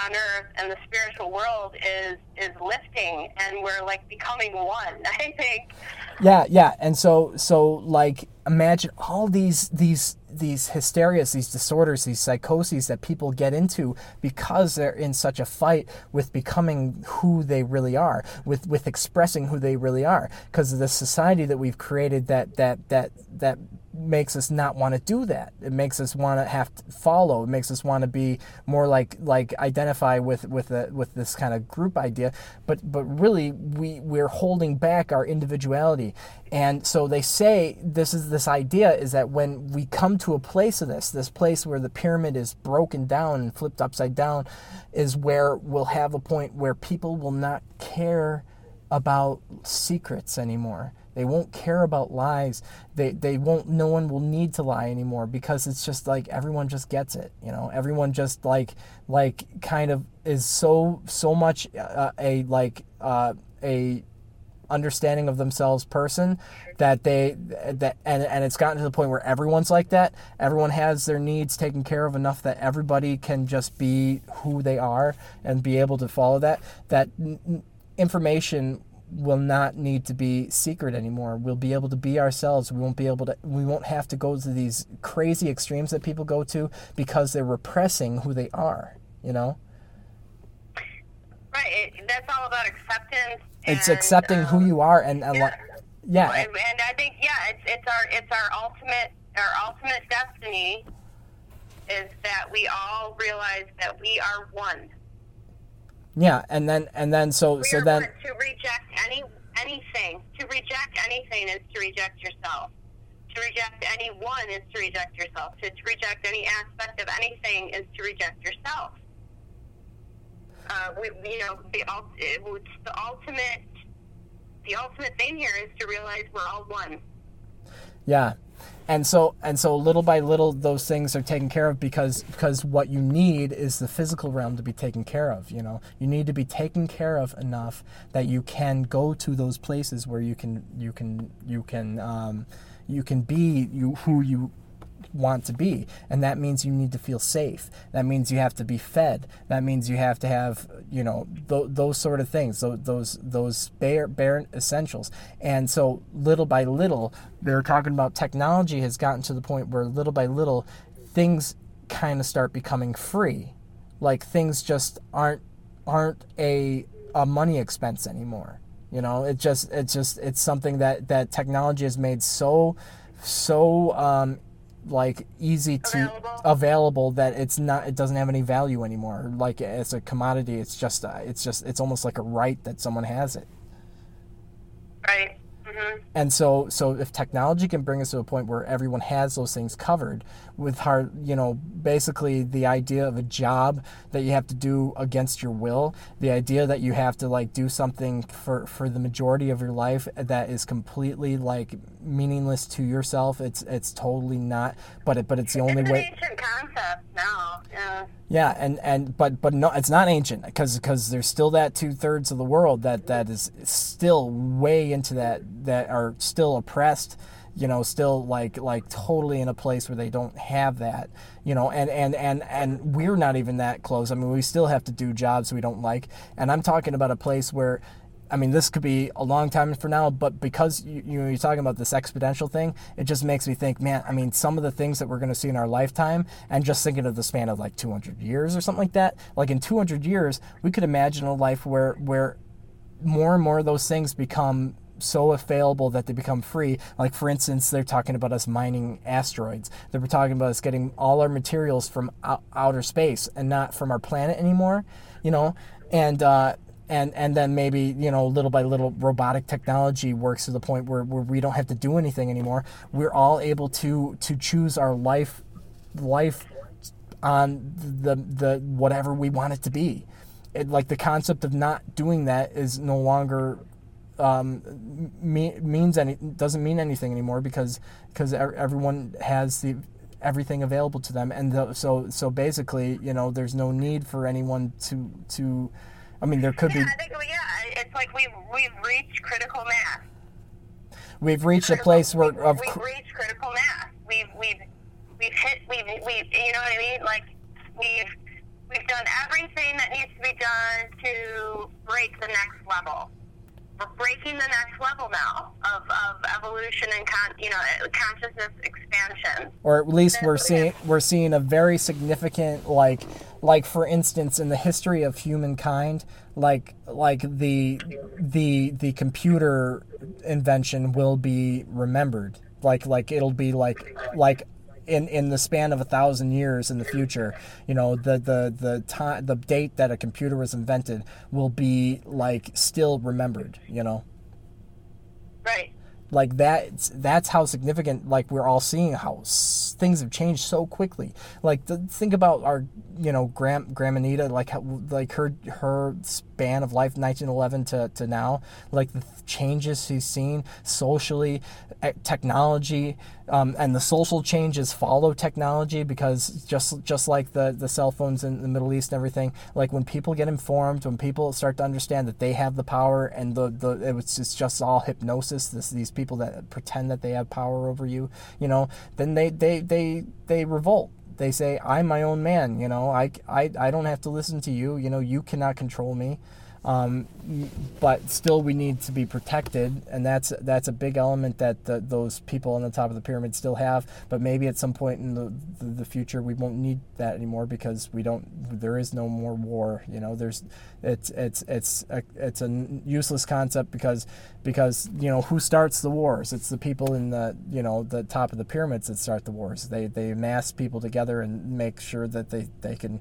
C: on earth and the spiritual world is is lifting and we're like becoming one i think.
A: Yeah, yeah, and so so like imagine all these these these hysterias, these disorders, these psychoses that people get into because they're in such a fight with becoming who they really are, with with expressing who they really are, because of the society that we've created that that that that makes us not want to do that. It makes us want to have to follow. It makes us want to be more like like identify with with a, with this kind of group idea. But but really we we're holding back our individuality. And so they say this is this idea is that when we come to a place of this, this place where the pyramid is broken down and flipped upside down, is where we'll have a point where people will not care about secrets anymore. They won't care about lies. They they won't. No one will need to lie anymore because it's just like everyone just gets it. You know, everyone just like like kind of is so so much uh, a like uh, a understanding of themselves person that they that and, and it's gotten to the point where everyone's like that everyone has their needs taken care of enough that everybody can just be who they are and be able to follow that that information will not need to be secret anymore. We'll be able to be ourselves. We won't be able to we won't have to go to these crazy extremes that people go to because they're repressing who they are you know?
C: Right it, that's all about acceptance
A: it's
C: and,
A: accepting who
C: um,
A: you are and,
C: yeah.
A: like yeah
C: and, and i think yeah it's it's our it's our ultimate our ultimate destiny is that we all realize that we are one
A: Yeah, and then and then so
C: We
A: so then
C: to reject any anything. To reject anything is to reject yourself. to reject anyone is to reject yourself. To, to reject any aspect of anything is to reject yourself. Uh, we, you know, the, the ultimate, the ultimate thing here is to realize we're all one.
A: Yeah. And so and so little by little those things are taken care of because because what you need is the physical realm to be taken care of, you know. You need to be taken care of enough that you can go to those places where you can you can you can um, you can be you who you want to be. And that means you need to feel safe. That means you have to be fed. That means you have to have you know th- those sort of things those those those bare bare essentials. And so little by little they're talking about technology has gotten to the point where little by little things kind of start becoming free. Like things just aren't aren't a a money expense anymore. You know it just it's just it's something that that technology has made so so um, like easy to
C: Available.
A: available that it's not it doesn't have any value anymore like as a commodity it's just uh, it's just it's almost like a right that someone has it
C: Right. hmm
A: and so so if technology can bring us to a point where everyone has those things covered with hard you know basically the idea of a job that you have to do against your will the idea that you have to like do something for for the majority of your life that is completely like meaningless to yourself it's it's totally not but it but it's the only
C: It's an
A: way
C: ancient concept now. Yeah.
A: yeah, and, and but but no, it's not ancient because because there's still that two thirds of the world that that is still way into that that are still oppressed, you know, still like like totally in a place where they don't have that, you know, and and and and we're not even that close. I mean, we still have to do jobs we don't like, and I'm talking about a place where. I mean, this could be a long time from now, but because you, you know, you're talking about this exponential thing, it just makes me think, man. I mean, some of the things that we're going to see in our lifetime, and just thinking of the span of like 200 years or something like that. Like in 200 years, we could imagine a life where where more and more of those things become so available that they become free. Like for instance, they're talking about us mining asteroids. They were talking about us getting all our materials from ou- outer space and not from our planet anymore. You know, and uh, and and then maybe you know little by little robotic technology works to the point where, where we don't have to do anything anymore. We're all able to to choose our life life on the the whatever we want it to be. It, like the concept of not doing that is no longer um, me, means any doesn't mean anything anymore because because everyone has the everything available to them and the, so so basically you know there's no need for anyone to to I mean there could be
C: I think yeah, it's like we've we've reached critical mass.
A: we've reached a place where
C: we've,
A: of
C: we've reached critical mass. We've we've we've hit we've we've you know what I mean? Like we've we've done everything that needs to be done to break the next level. We're breaking the next level now of, of evolution and con, you know consciousness expansion.
A: or at least we're seeing we're seeing a very significant like like for instance in the history of humankind like like the the the computer invention will be remembered like like it'll be like like in in the span of a thousand years in the future you know the the the time the date that a computer was invented will be like still remembered you know
C: Right.
A: like that that's how significant like we're all seeing how s- things have changed so quickly like the, think about our you know Gram Gramanita like how, like her her span of life 1911 to, to now like the changes she's seen socially eh, technology um, and the social changes follow technology because just just like the the cell phones in the Middle East and everything like when people get informed when people start to understand that they have the power and the, the it was just, just all hypnosis this these people that pretend that they have power over you you know then they they they they revolt. They say i'm my own man you know i i, I don't have to listen to you you know you cannot control me um, but still we need to be protected and that's that's a big element that the, those people on the top of the pyramid still have. But maybe at some point in the, the, the future we won't need that anymore because we don't there is no more war you know? There's it's it's it's a, it's a useless concept because because you know who starts the wars? It's the people in the you know the top of the pyramids that start the wars. They they mass people together and make sure that they they can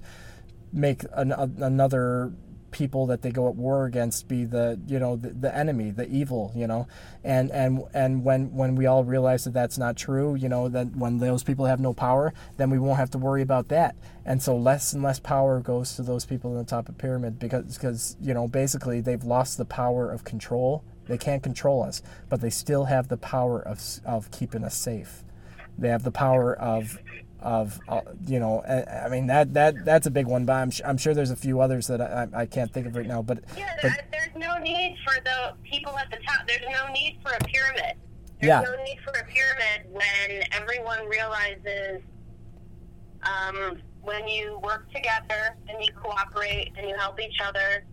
A: make an, another people that they go at war against be the you know the, the enemy, the evil, you know, and and and when when we all realize that that's not true, you know, that when those people have no power, then we won't have to worry about that, and so less and less power goes to those people in the top of the pyramid because because you know basically they've lost the power of control. They can't control us, but they still have the power of of keeping us safe. They have the power of of uh, you know I, I, mean that that that's a big one but I'm, I'm sure there's a few others that I, I can't think of right now but,
C: yeah,
A: but
C: there's no need for the people at the top. There's no need for a pyramid. There's
A: yeah.
C: no need for a pyramid when everyone realizes um, when you work together and you cooperate and you help each other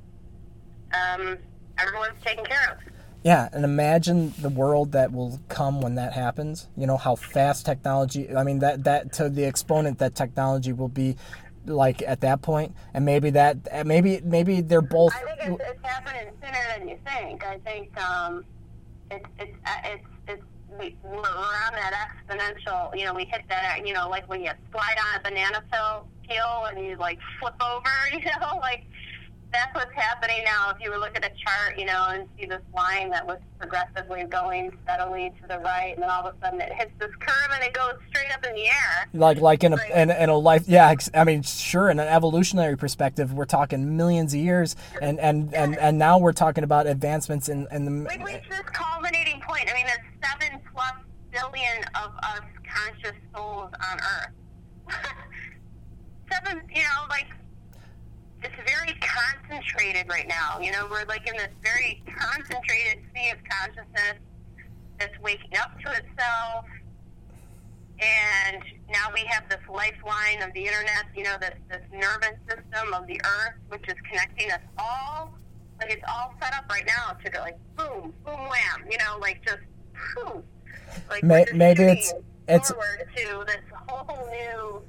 C: um, everyone's taken care of
A: yeah, and imagine the world that will come when that happens. You know how fast technology. I mean that that to the exponent that technology will be like at that point, and maybe that maybe maybe they're both.
C: I think it's, it's happening sooner than you think. I think um, it's it's uh, it's it's we, we're on that exponential. You know, we hit that. You know, like when you slide on a banana peel, peel and you like flip over. You know, like that's what's happening now. If you were looking at a chart, you know, and see this line that was progressively going steadily to the right, and then all of a sudden it hits this curve and it goes straight up in the air.
A: Like, like in a in, in a life, yeah. I mean, sure. In an evolutionary perspective, we're talking millions of years, and and and, and now we're talking about advancements in in the.
C: We reached this culminating point. I mean, there's seven plus billion of us conscious souls on Earth. seven, you know, like it's very concentrated right now. You know, we're like in this very concentrated sea of consciousness that's waking up to itself. And now we have this lifeline of the internet, you know, this, this nervous system of the earth, which is connecting us all. Like it's all set up right now to go like boom, boom, wham, you know, like just poof. Like
A: May, maybe it's it's
C: forward to this whole new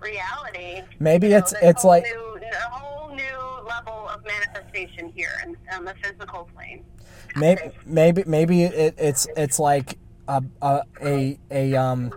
C: reality.
A: Maybe you know, it's it's like
C: new, a whole new level of manifestation here in, on the physical plane.
A: Maybe maybe maybe it, it's it's like a a a, a um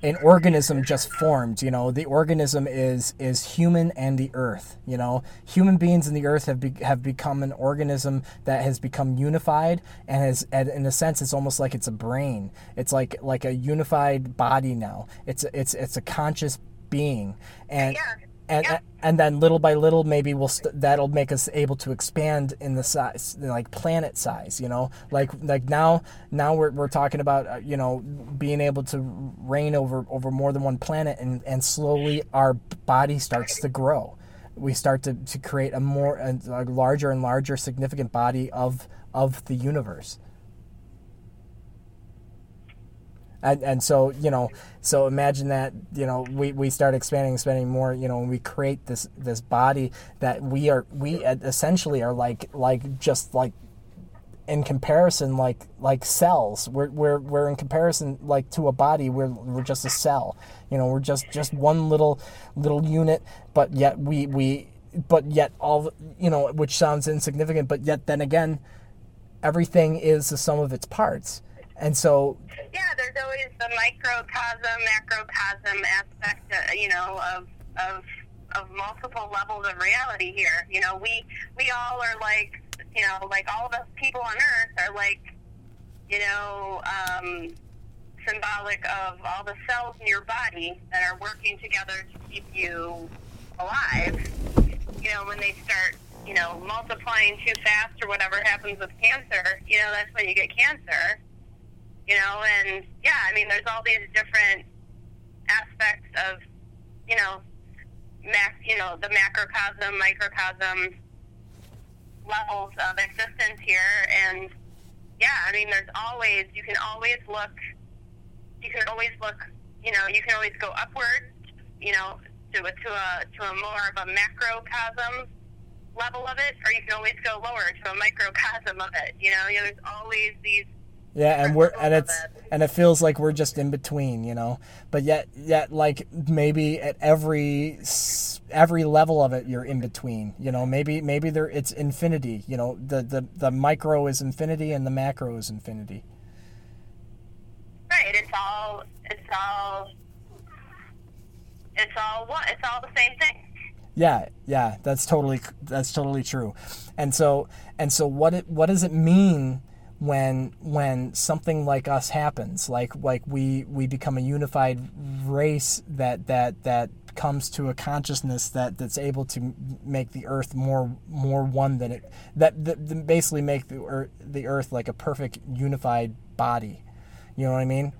A: an organism just formed you know? The organism is is human and the earth you know? Human beings and the earth have be, have become an organism that has become unified and has and in a sense it's almost like it's a brain. It's like like a unified body now. It's it's it's a conscious being and
C: yeah.
A: and
C: yeah.
A: and then little by little maybe we'll st- that'll make us able to expand in the size like planet size you know like like now now we're, we're talking about uh, you know being able to reign over over more than one planet and and slowly our body starts to grow we start to, to create a more a, a larger and larger significant body of of the universe and, and so you know so imagine that you know we, we start expanding expanding more you know and we create this this body that we are we essentially are like like just like in comparison like like cells. We're, we're we're in comparison like to a body. We're, we're just a cell. You know we're just just one little little unit but yet we we but yet all you know which sounds insignificant but yet then again everything is the sum of its parts and so
C: yeah there's always the microcosm macrocosm aspect uh, you know of of of multiple levels of reality here. You know we we all are like you know like all the people on earth are like you know um, symbolic of all the cells in your body that are working together to keep you alive. You know when they start you know multiplying too fast or whatever happens with cancer you know that's when you get cancer you know, and yeah, I mean, there's all these different aspects of, you know, mac, you know, the macrocosm, microcosm levels of existence here, and yeah, I mean, there's always you can always look, you can always look, you know, you can always go upward, you know, to a to a to a more of a macrocosm level of it, or you can always go lower to a microcosm of it. You know, you know there's always these
A: yeah, and we're and it's and it feels like we're just in between, you know. But yet yet like maybe at every every level of it you're in between, you know. Maybe maybe there it's infinity, you know. The the the micro is infinity and the macro is infinity.
C: Right, it's all it's all it's all what it's all the same thing.
A: Yeah, yeah, that's totally that's totally true. And so and so what it what does it mean when when something like us happens? Like like we we become a unified race that that that comes to a consciousness that that's able to make the earth more more one than it that, that, basically make the earth, the earth like a perfect unified body. You know what I mean?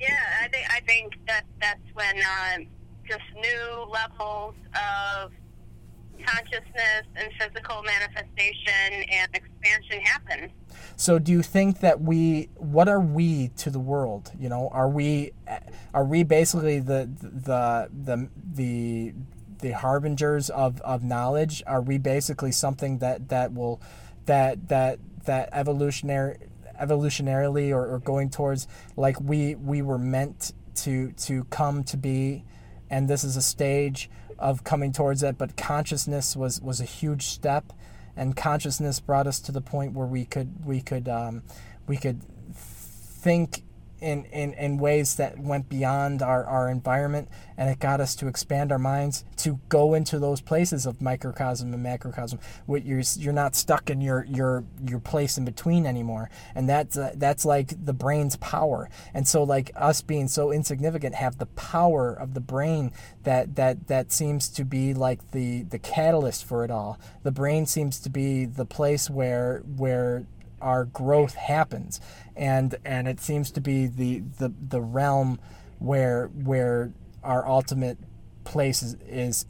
C: Yeah, I think I think that that's when um, just new levels of consciousness and physical manifestation and expansion happen.
A: So do you think that we what are we to the world? You know, are we are we basically the the the the the harbingers of, of knowledge? Are we basically something that, that will that that that evolutionary evolutionarily or, or going towards like we we were meant to to come to be and this is a stage of coming towards it but consciousness was was a huge step and consciousness brought us to the point where we could we could um, we could think in, in, in ways that went beyond our, our environment and it got us to expand our minds to go into those places of microcosm and macrocosm where you're, you're not stuck in your, your your place in between anymore. And that's uh, that's like the brain's power. And so like us being so insignificant have the power of the brain that that that seems to be like the the catalyst for it all. The brain seems to be the place where where our growth happens, and and it seems to be the the, the realm where where our ultimate place is, is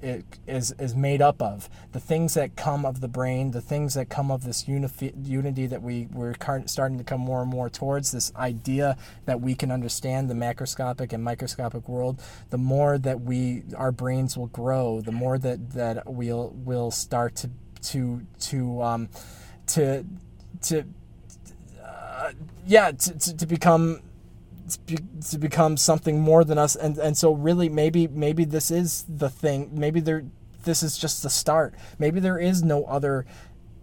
A: is is made up of the things that come of the brain, the things that come of this unifi- unity that we we're starting to come more and more towards this idea that we can understand the macroscopic and microscopic world. The more that we our brains will grow, the more that that we'll will start to to to um, to to uh, yeah to, to, to become to become something more than us. And and so really maybe maybe this is the thing. Maybe there this is just the start. Maybe there is no other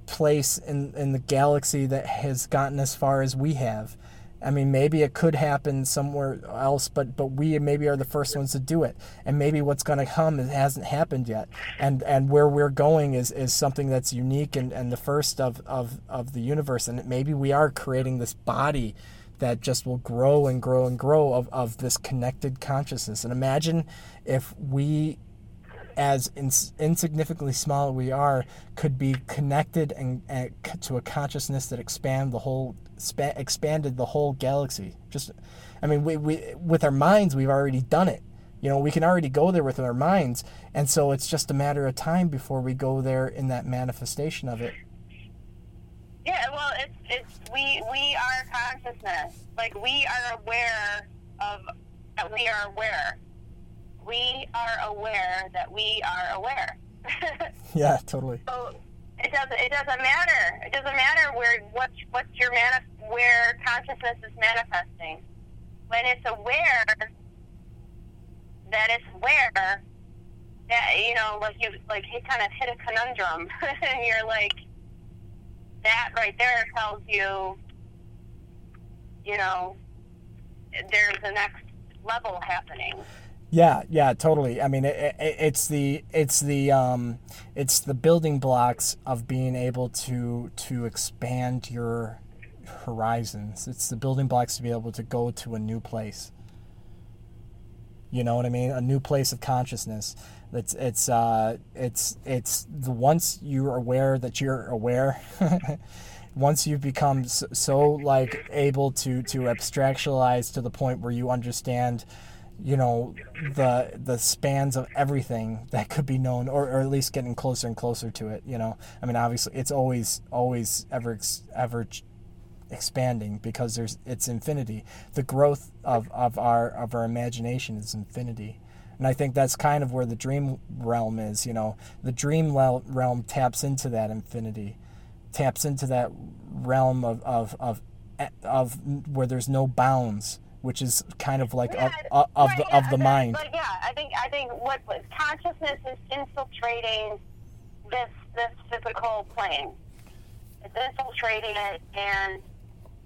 A: place in in the galaxy that has gotten as far as we have I mean, maybe it could happen somewhere else, but but we maybe are the first ones to do it, and maybe what's going to come hasn't happened yet, and and where we're going is is something that's unique and, and the first of, of of the universe, and maybe we are creating this body that just will grow and grow and grow of, of this connected consciousness. And imagine if we as ins- insignificantly small we are, could be connected and, and, to a consciousness that expand the whole expanded the whole galaxy. Just, I mean, we, we with our minds we've already done it. You know, we can already go there with our minds, and so it's just a matter of time before we go there in that manifestation of it.
C: Yeah, well, it's it's we we are consciousness. Like we are aware of we are aware we are aware that we are aware.
A: yeah, totally.
C: So it doesn't it doesn't matter. It doesn't matter where what what's your manif- where consciousness is manifesting. When it's aware that it's aware that you know, like you like you kind of hit a conundrum and you're like that right there tells you you know there's the next level happening.
A: Yeah, yeah, totally. I mean, it, it, it's the it's the um, it's the building blocks of being able to to expand your horizons. It's the building blocks to be able to go to a new place. You know what I mean? A new place of consciousness. It's it's uh, it's it's the once you're aware that you're aware. once you've become so, so like able to to abstractualize to the point where you understand you know the the spans of everything that could be known or, or at least getting closer and closer to it you know? I mean obviously it's always always ever ever expanding because there's it's infinity. The growth of, of our of our imagination is infinity. And i think that's kind of where the dream realm is you know? The dream realm taps into that infinity taps into that realm of of of, of where there's no bounds which is kind of like yeah, of, of right, the yeah, of the mind.
C: But yeah, I think I think what consciousness is infiltrating this this physical plane. It's infiltrating it, and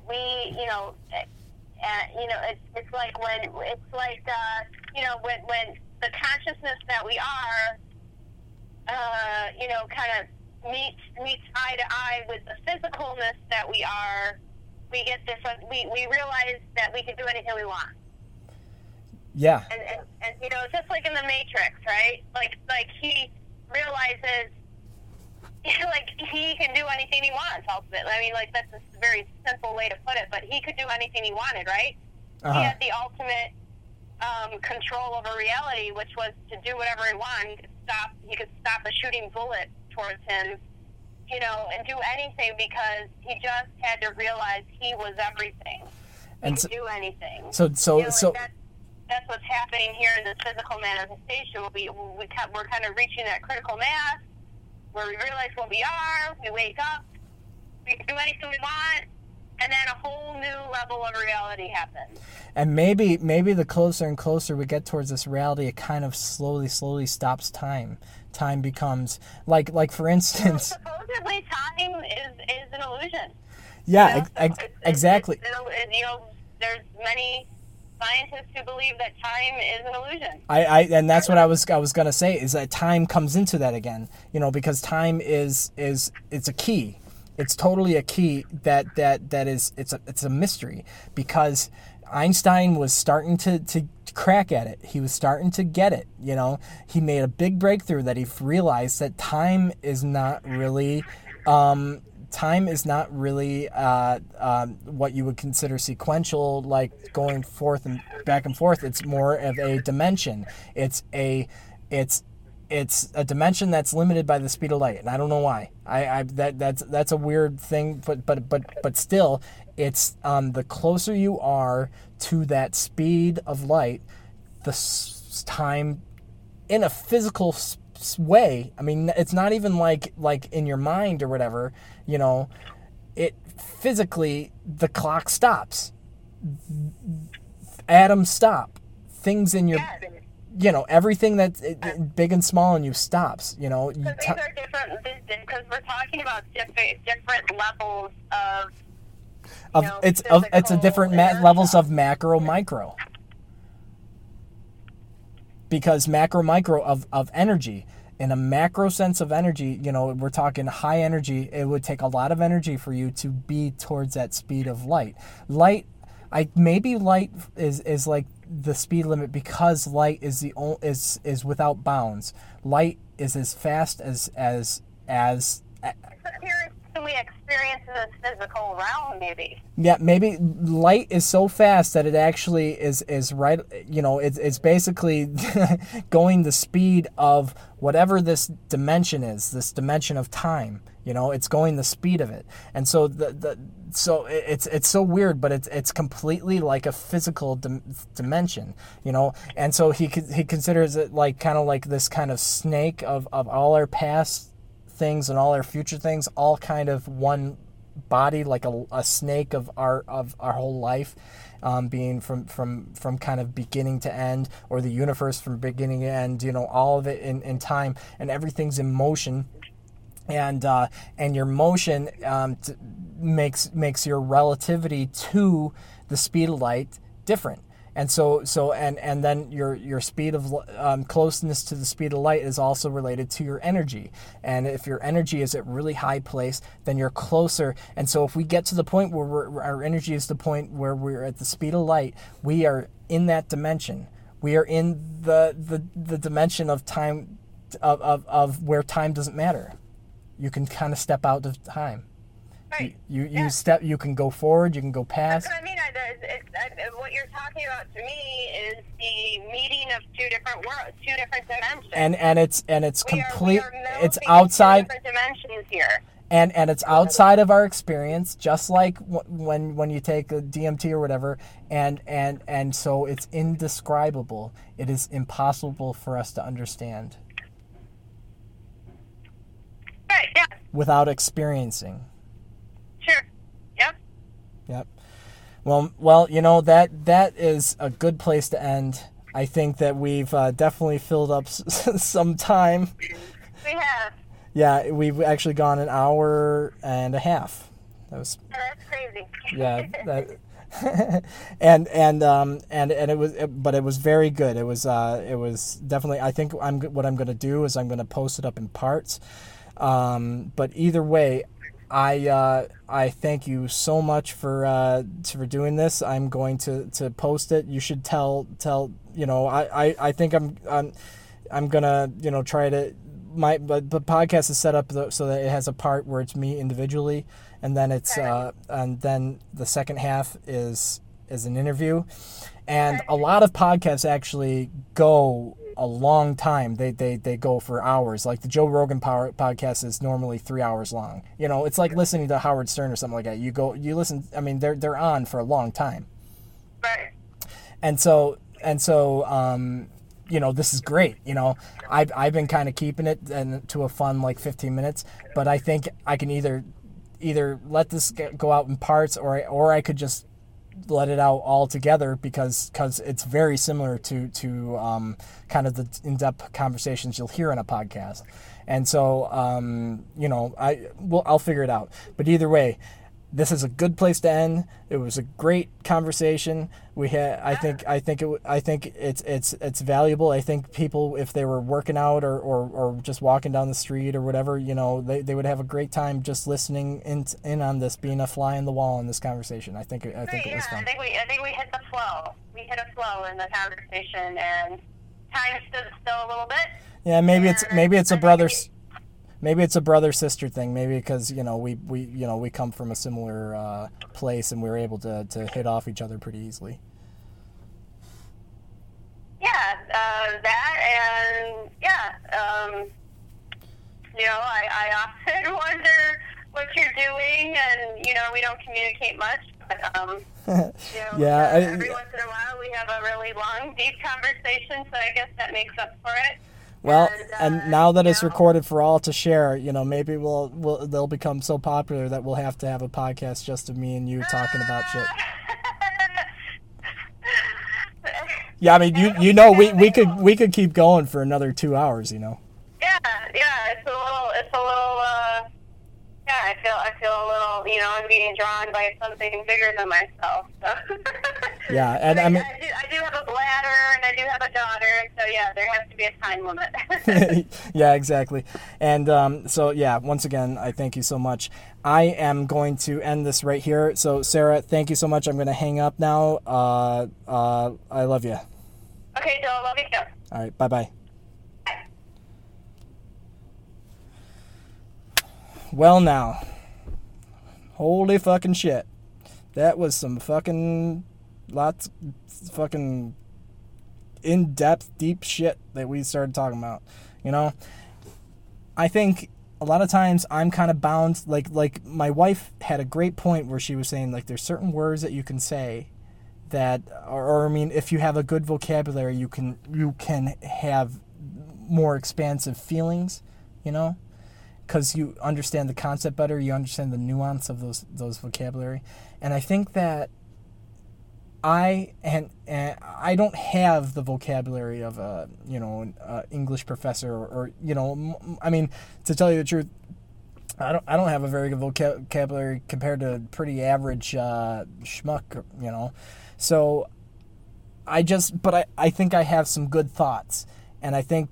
C: we, you know, and you know, it's it's like when it's like uh, you know when when the consciousness that we are uh, you know, kind of meets meets eye to eye with the physicalness that we are, we get this. We we realize that we can do anything we want.
A: Yeah.
C: and, and, and you know, it's just like in the Matrix, right? Like like he realizes, like he can do anything he wants. Ultimately, I mean, like that's a very simple way to put it, but he could do anything he wanted, right? He
A: Uh-huh.
C: had the ultimate um, control over reality, which was to do whatever he wanted. He could stop. He could stop a shooting bullet towards him. You know, and do anything because he just had to realize he was everything. He
A: And so,
C: do anything
A: so, so,
C: you know,
A: so
C: that's, that's what's happening here in this physical manifestation. We, we, we're kind of reaching that critical mass where we realize what we are, we wake up, we can do anything we want, and then a whole new level of reality happens.
A: and maybe, maybe the closer and closer we get towards this reality, it kind of slowly, slowly stops time. Time becomes like, like for instance,
C: supposedly, time is, is an illusion.
A: yeah,
C: You know,
A: ex- ex-
C: it's- it's-
A: exactly.
C: it's you know, there's many scientists who believe that time is an illusion.
A: I, I and that's what I was I was gonna say is that time comes into that again, you know, because time is is it's a key. It's totally a key that that that is it's a it's a mystery because Einstein was starting to to crack at it. He was starting to get it, you know. He made a big breakthrough that he realized that time is not really um, time is not really uh, um, what you would consider sequential, like going forth and back and forth. It's more of a dimension. It's a, it's, it's a dimension that's limited by the speed of light, and I don't know why. I, I that that's that's a weird thing, but but but but still, it's um, the closer you are to that speed of light, the s- time in a physical s- way. I mean, it's not even like like in your mind or whatever. You know, it physically the clock stops. Atoms stop. Things in your,
C: Yes.
A: you know, everything that's it- big and small in you stops. You know, you
C: Because
A: t-
C: these are different, because we're talking about different, different levels of
A: of
C: know,
A: it's of it's a different ma- levels of macro micro. Because macro micro of of energy in a macro sense of energy you know we're talking high energy it would take a lot of energy for you to be towards that speed of light. Light i maybe light is is like the speed limit because light is the only is is without bounds. Light is as fast as as as
C: experience we experience this physical realm, maybe.
A: Yeah, maybe light is so fast that it actually is is right. You know, it's it's basically going the speed of whatever this dimension is, this dimension of time. You know, it's going the speed of it, and so the the so it's it's so weird, but it's it's completely like a physical dim- dimension. You know, and so he he considers it like kind of like this kind of snake of of all our past things and all our future things all kind of one body like a, a snake of our of our whole life um, being from from from kind of beginning to end or the universe from beginning to end you know all of it in, in time and everything's in motion. And uh, and your motion um, t- makes makes your relativity to the speed of light different and so so and and then your your speed of um, closeness to the speed of light is also related to your energy. And if your energy is at really high place then you're closer. And so if we get to the point where our energy is the point where we're at the speed of light we are in that dimension. We are in the the, the dimension of time of, of, of where time doesn't matter. You can kind of step out of time
C: Right.
A: you you
C: Yeah.
A: step you can go forward you can go past
C: I mean, I, I, what you're talking about to me is the meeting of two different worlds, two different dimensions.
A: and and it's and it's
C: we are,
A: complete
C: we are
A: it's outside
C: different dimensions here.
A: and and it's outside of our experience just like w- when when you take a DMT or whatever and and and so it's indescribable it is impossible for us to understand
C: Right. Yeah.
A: without experiencing.
C: Yep.
A: Well, well, you know that that is a good place to end. I think that we've uh, definitely filled up s- some time.
C: We have.
A: Yeah, we've actually gone an hour and a half. That was
C: Oh, that's crazy.
A: yeah. That and and um and and it was but it was very good it was uh it was definitely i think i'm what i'm going to do is i'm going to post it up in parts um but either way i uh i thank you so much for uh for doing this. I'm going to to post it. You should tell tell you know i i, I think i'm i'm i'm gonna you know try to my but the podcast is set up so that it has a part where it's me individually and then it's uh, and then the second half is is an interview, and a lot of podcasts actually go a long time. They they they go for hours. Like the Joe Rogan power, podcast is normally three hours long. You know, it's like listening to Howard Stern or something like that. You go, you listen. I mean, they're they're on for a long time.
C: Right.
A: And so and so, um, you know, this is great. You know, I've I've been kind of keeping it and to a fun like 15 minutes, but I think I can either either let this go out in parts or or I could just let it out all together because cause it's very similar to to um, kind of the in-depth conversations you'll hear in a podcast. And so um, you know I well I'll figure it out. But either way this is a good place to end. It was a great conversation. We had, I think, I think it, I think it's it's it's valuable. I think people, if they were working out or, or, or just walking down the street or whatever, you know, they, they would have a great time just listening in in on this, being a fly in the wall in this conversation. I think I think it was fun.
C: I think we I think we hit the flow. We hit a flow in the conversation, and time stood still a little bit.
A: Yeah, maybe it's maybe it's a brother's maybe it's a brother sister thing. Maybe because you know we, we you know we come from a similar uh, place and we are able to, to hit off each other pretty easily.
C: Yeah, uh, that and yeah, um, you know, I, I often wonder what you're doing, and you know, we don't communicate much. But, um, you know,
A: yeah,
C: uh,
A: I,
C: every once in a while we have a really long, deep conversation, so I guess that makes up for it.
A: Well,
C: and,
A: and
C: uh,
A: now that it's
C: know.
A: recorded for all to share, you know, maybe we'll, we'll they'll become so popular that we'll have to have a podcast just of me and you talking about shit. Yeah, I mean, you you know, we, we could we could keep going for another two hours, you know.
C: Yeah, yeah, it's a little, it's a little, uh, yeah, I feel, I feel a little, you know, I'm being drawn by something bigger than myself. So.
A: Yeah, and I mean-
C: I do, I do have a bladder and I do have a daughter, so yeah, there has to be a time limit.
A: yeah, exactly. And um, so, yeah, once again, I thank you so much. I am going to end this right here. So, Sarah, thank you so much. I'm going to hang up now. Uh, uh, I love you.
C: okay, Joel, love you too.
A: All right, bye bye. Well, now, holy fucking shit. That was some fucking lots fucking in depth, deep shit that we started talking about. You know, I think a lot of times I'm kind of bound. Like, like my wife had a great point where she was saying like there's certain words that you can say that, or, or I mean, if you have a good vocabulary, you can you can have more expansive feelings. You know, because you understand the concept better, you understand the nuance of those those vocabulary, and I think that I and, and I don't have the vocabulary of a you know an uh, English professor or, or you know I mean to tell you the truth, I don't I don't have a very good vocabulary compared to pretty average uh, schmuck you know, so I just but I I think I have some good thoughts and I think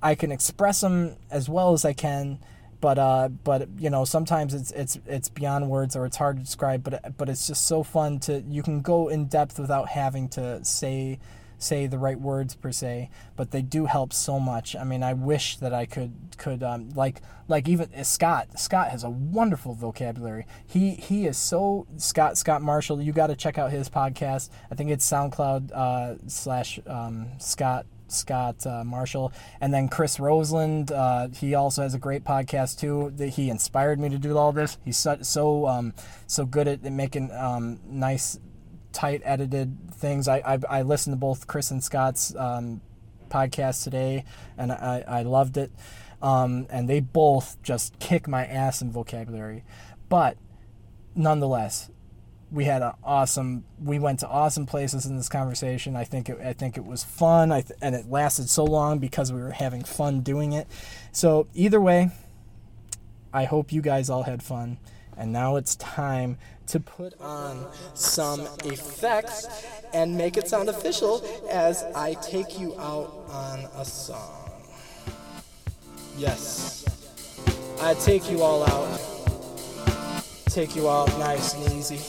A: I can express them as well as I can but uh, but you know sometimes it's it's it's beyond words or it's hard to describe but but it's just so fun to you can go in depth without having to say say the right words per se but they do help so much. I mean i wish that i could could um, like like even uh, scott scott has a wonderful vocabulary. He he is so scott scott marshall. You got to check out his podcast. I think it's soundcloud uh, slash um, scott Scott uh, Marshall, and then Chris Roseland. Uh, he also has a great podcast too. That he inspired me to do all this. He's so so, um, so good at making um, nice, tight edited things. I, I I listened to both Chris and Scott's um, podcasts today, and I I loved it. Um, and they both just kick my ass in vocabulary, but nonetheless, we had an awesome we went to awesome places in this conversation i think it, i think it was fun I th- and it lasted so long because we were having fun doing it so either way i hope you guys all had fun And now it's time to put on some effects and make it sound official as I take you out on a song. Yes. I take you all out. Take you out nice and easy.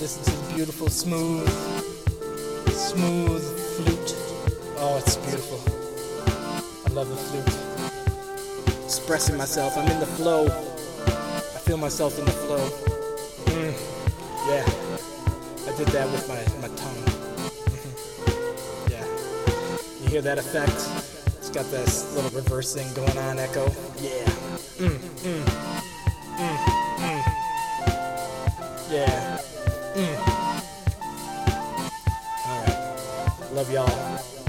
A: This is a beautiful, smooth, smooth flute. Oh, it's beautiful. I love the flute. Expressing myself, I'm in the flow. I feel myself in the flow. Mm. Yeah, I did that with my, my tongue. Mm-hmm. yeah, you hear that effect? It's got this little reverse thing going on, echo. Yeah. Mm, mm, mm, mm. yeah. Mm. All right. Love y'all.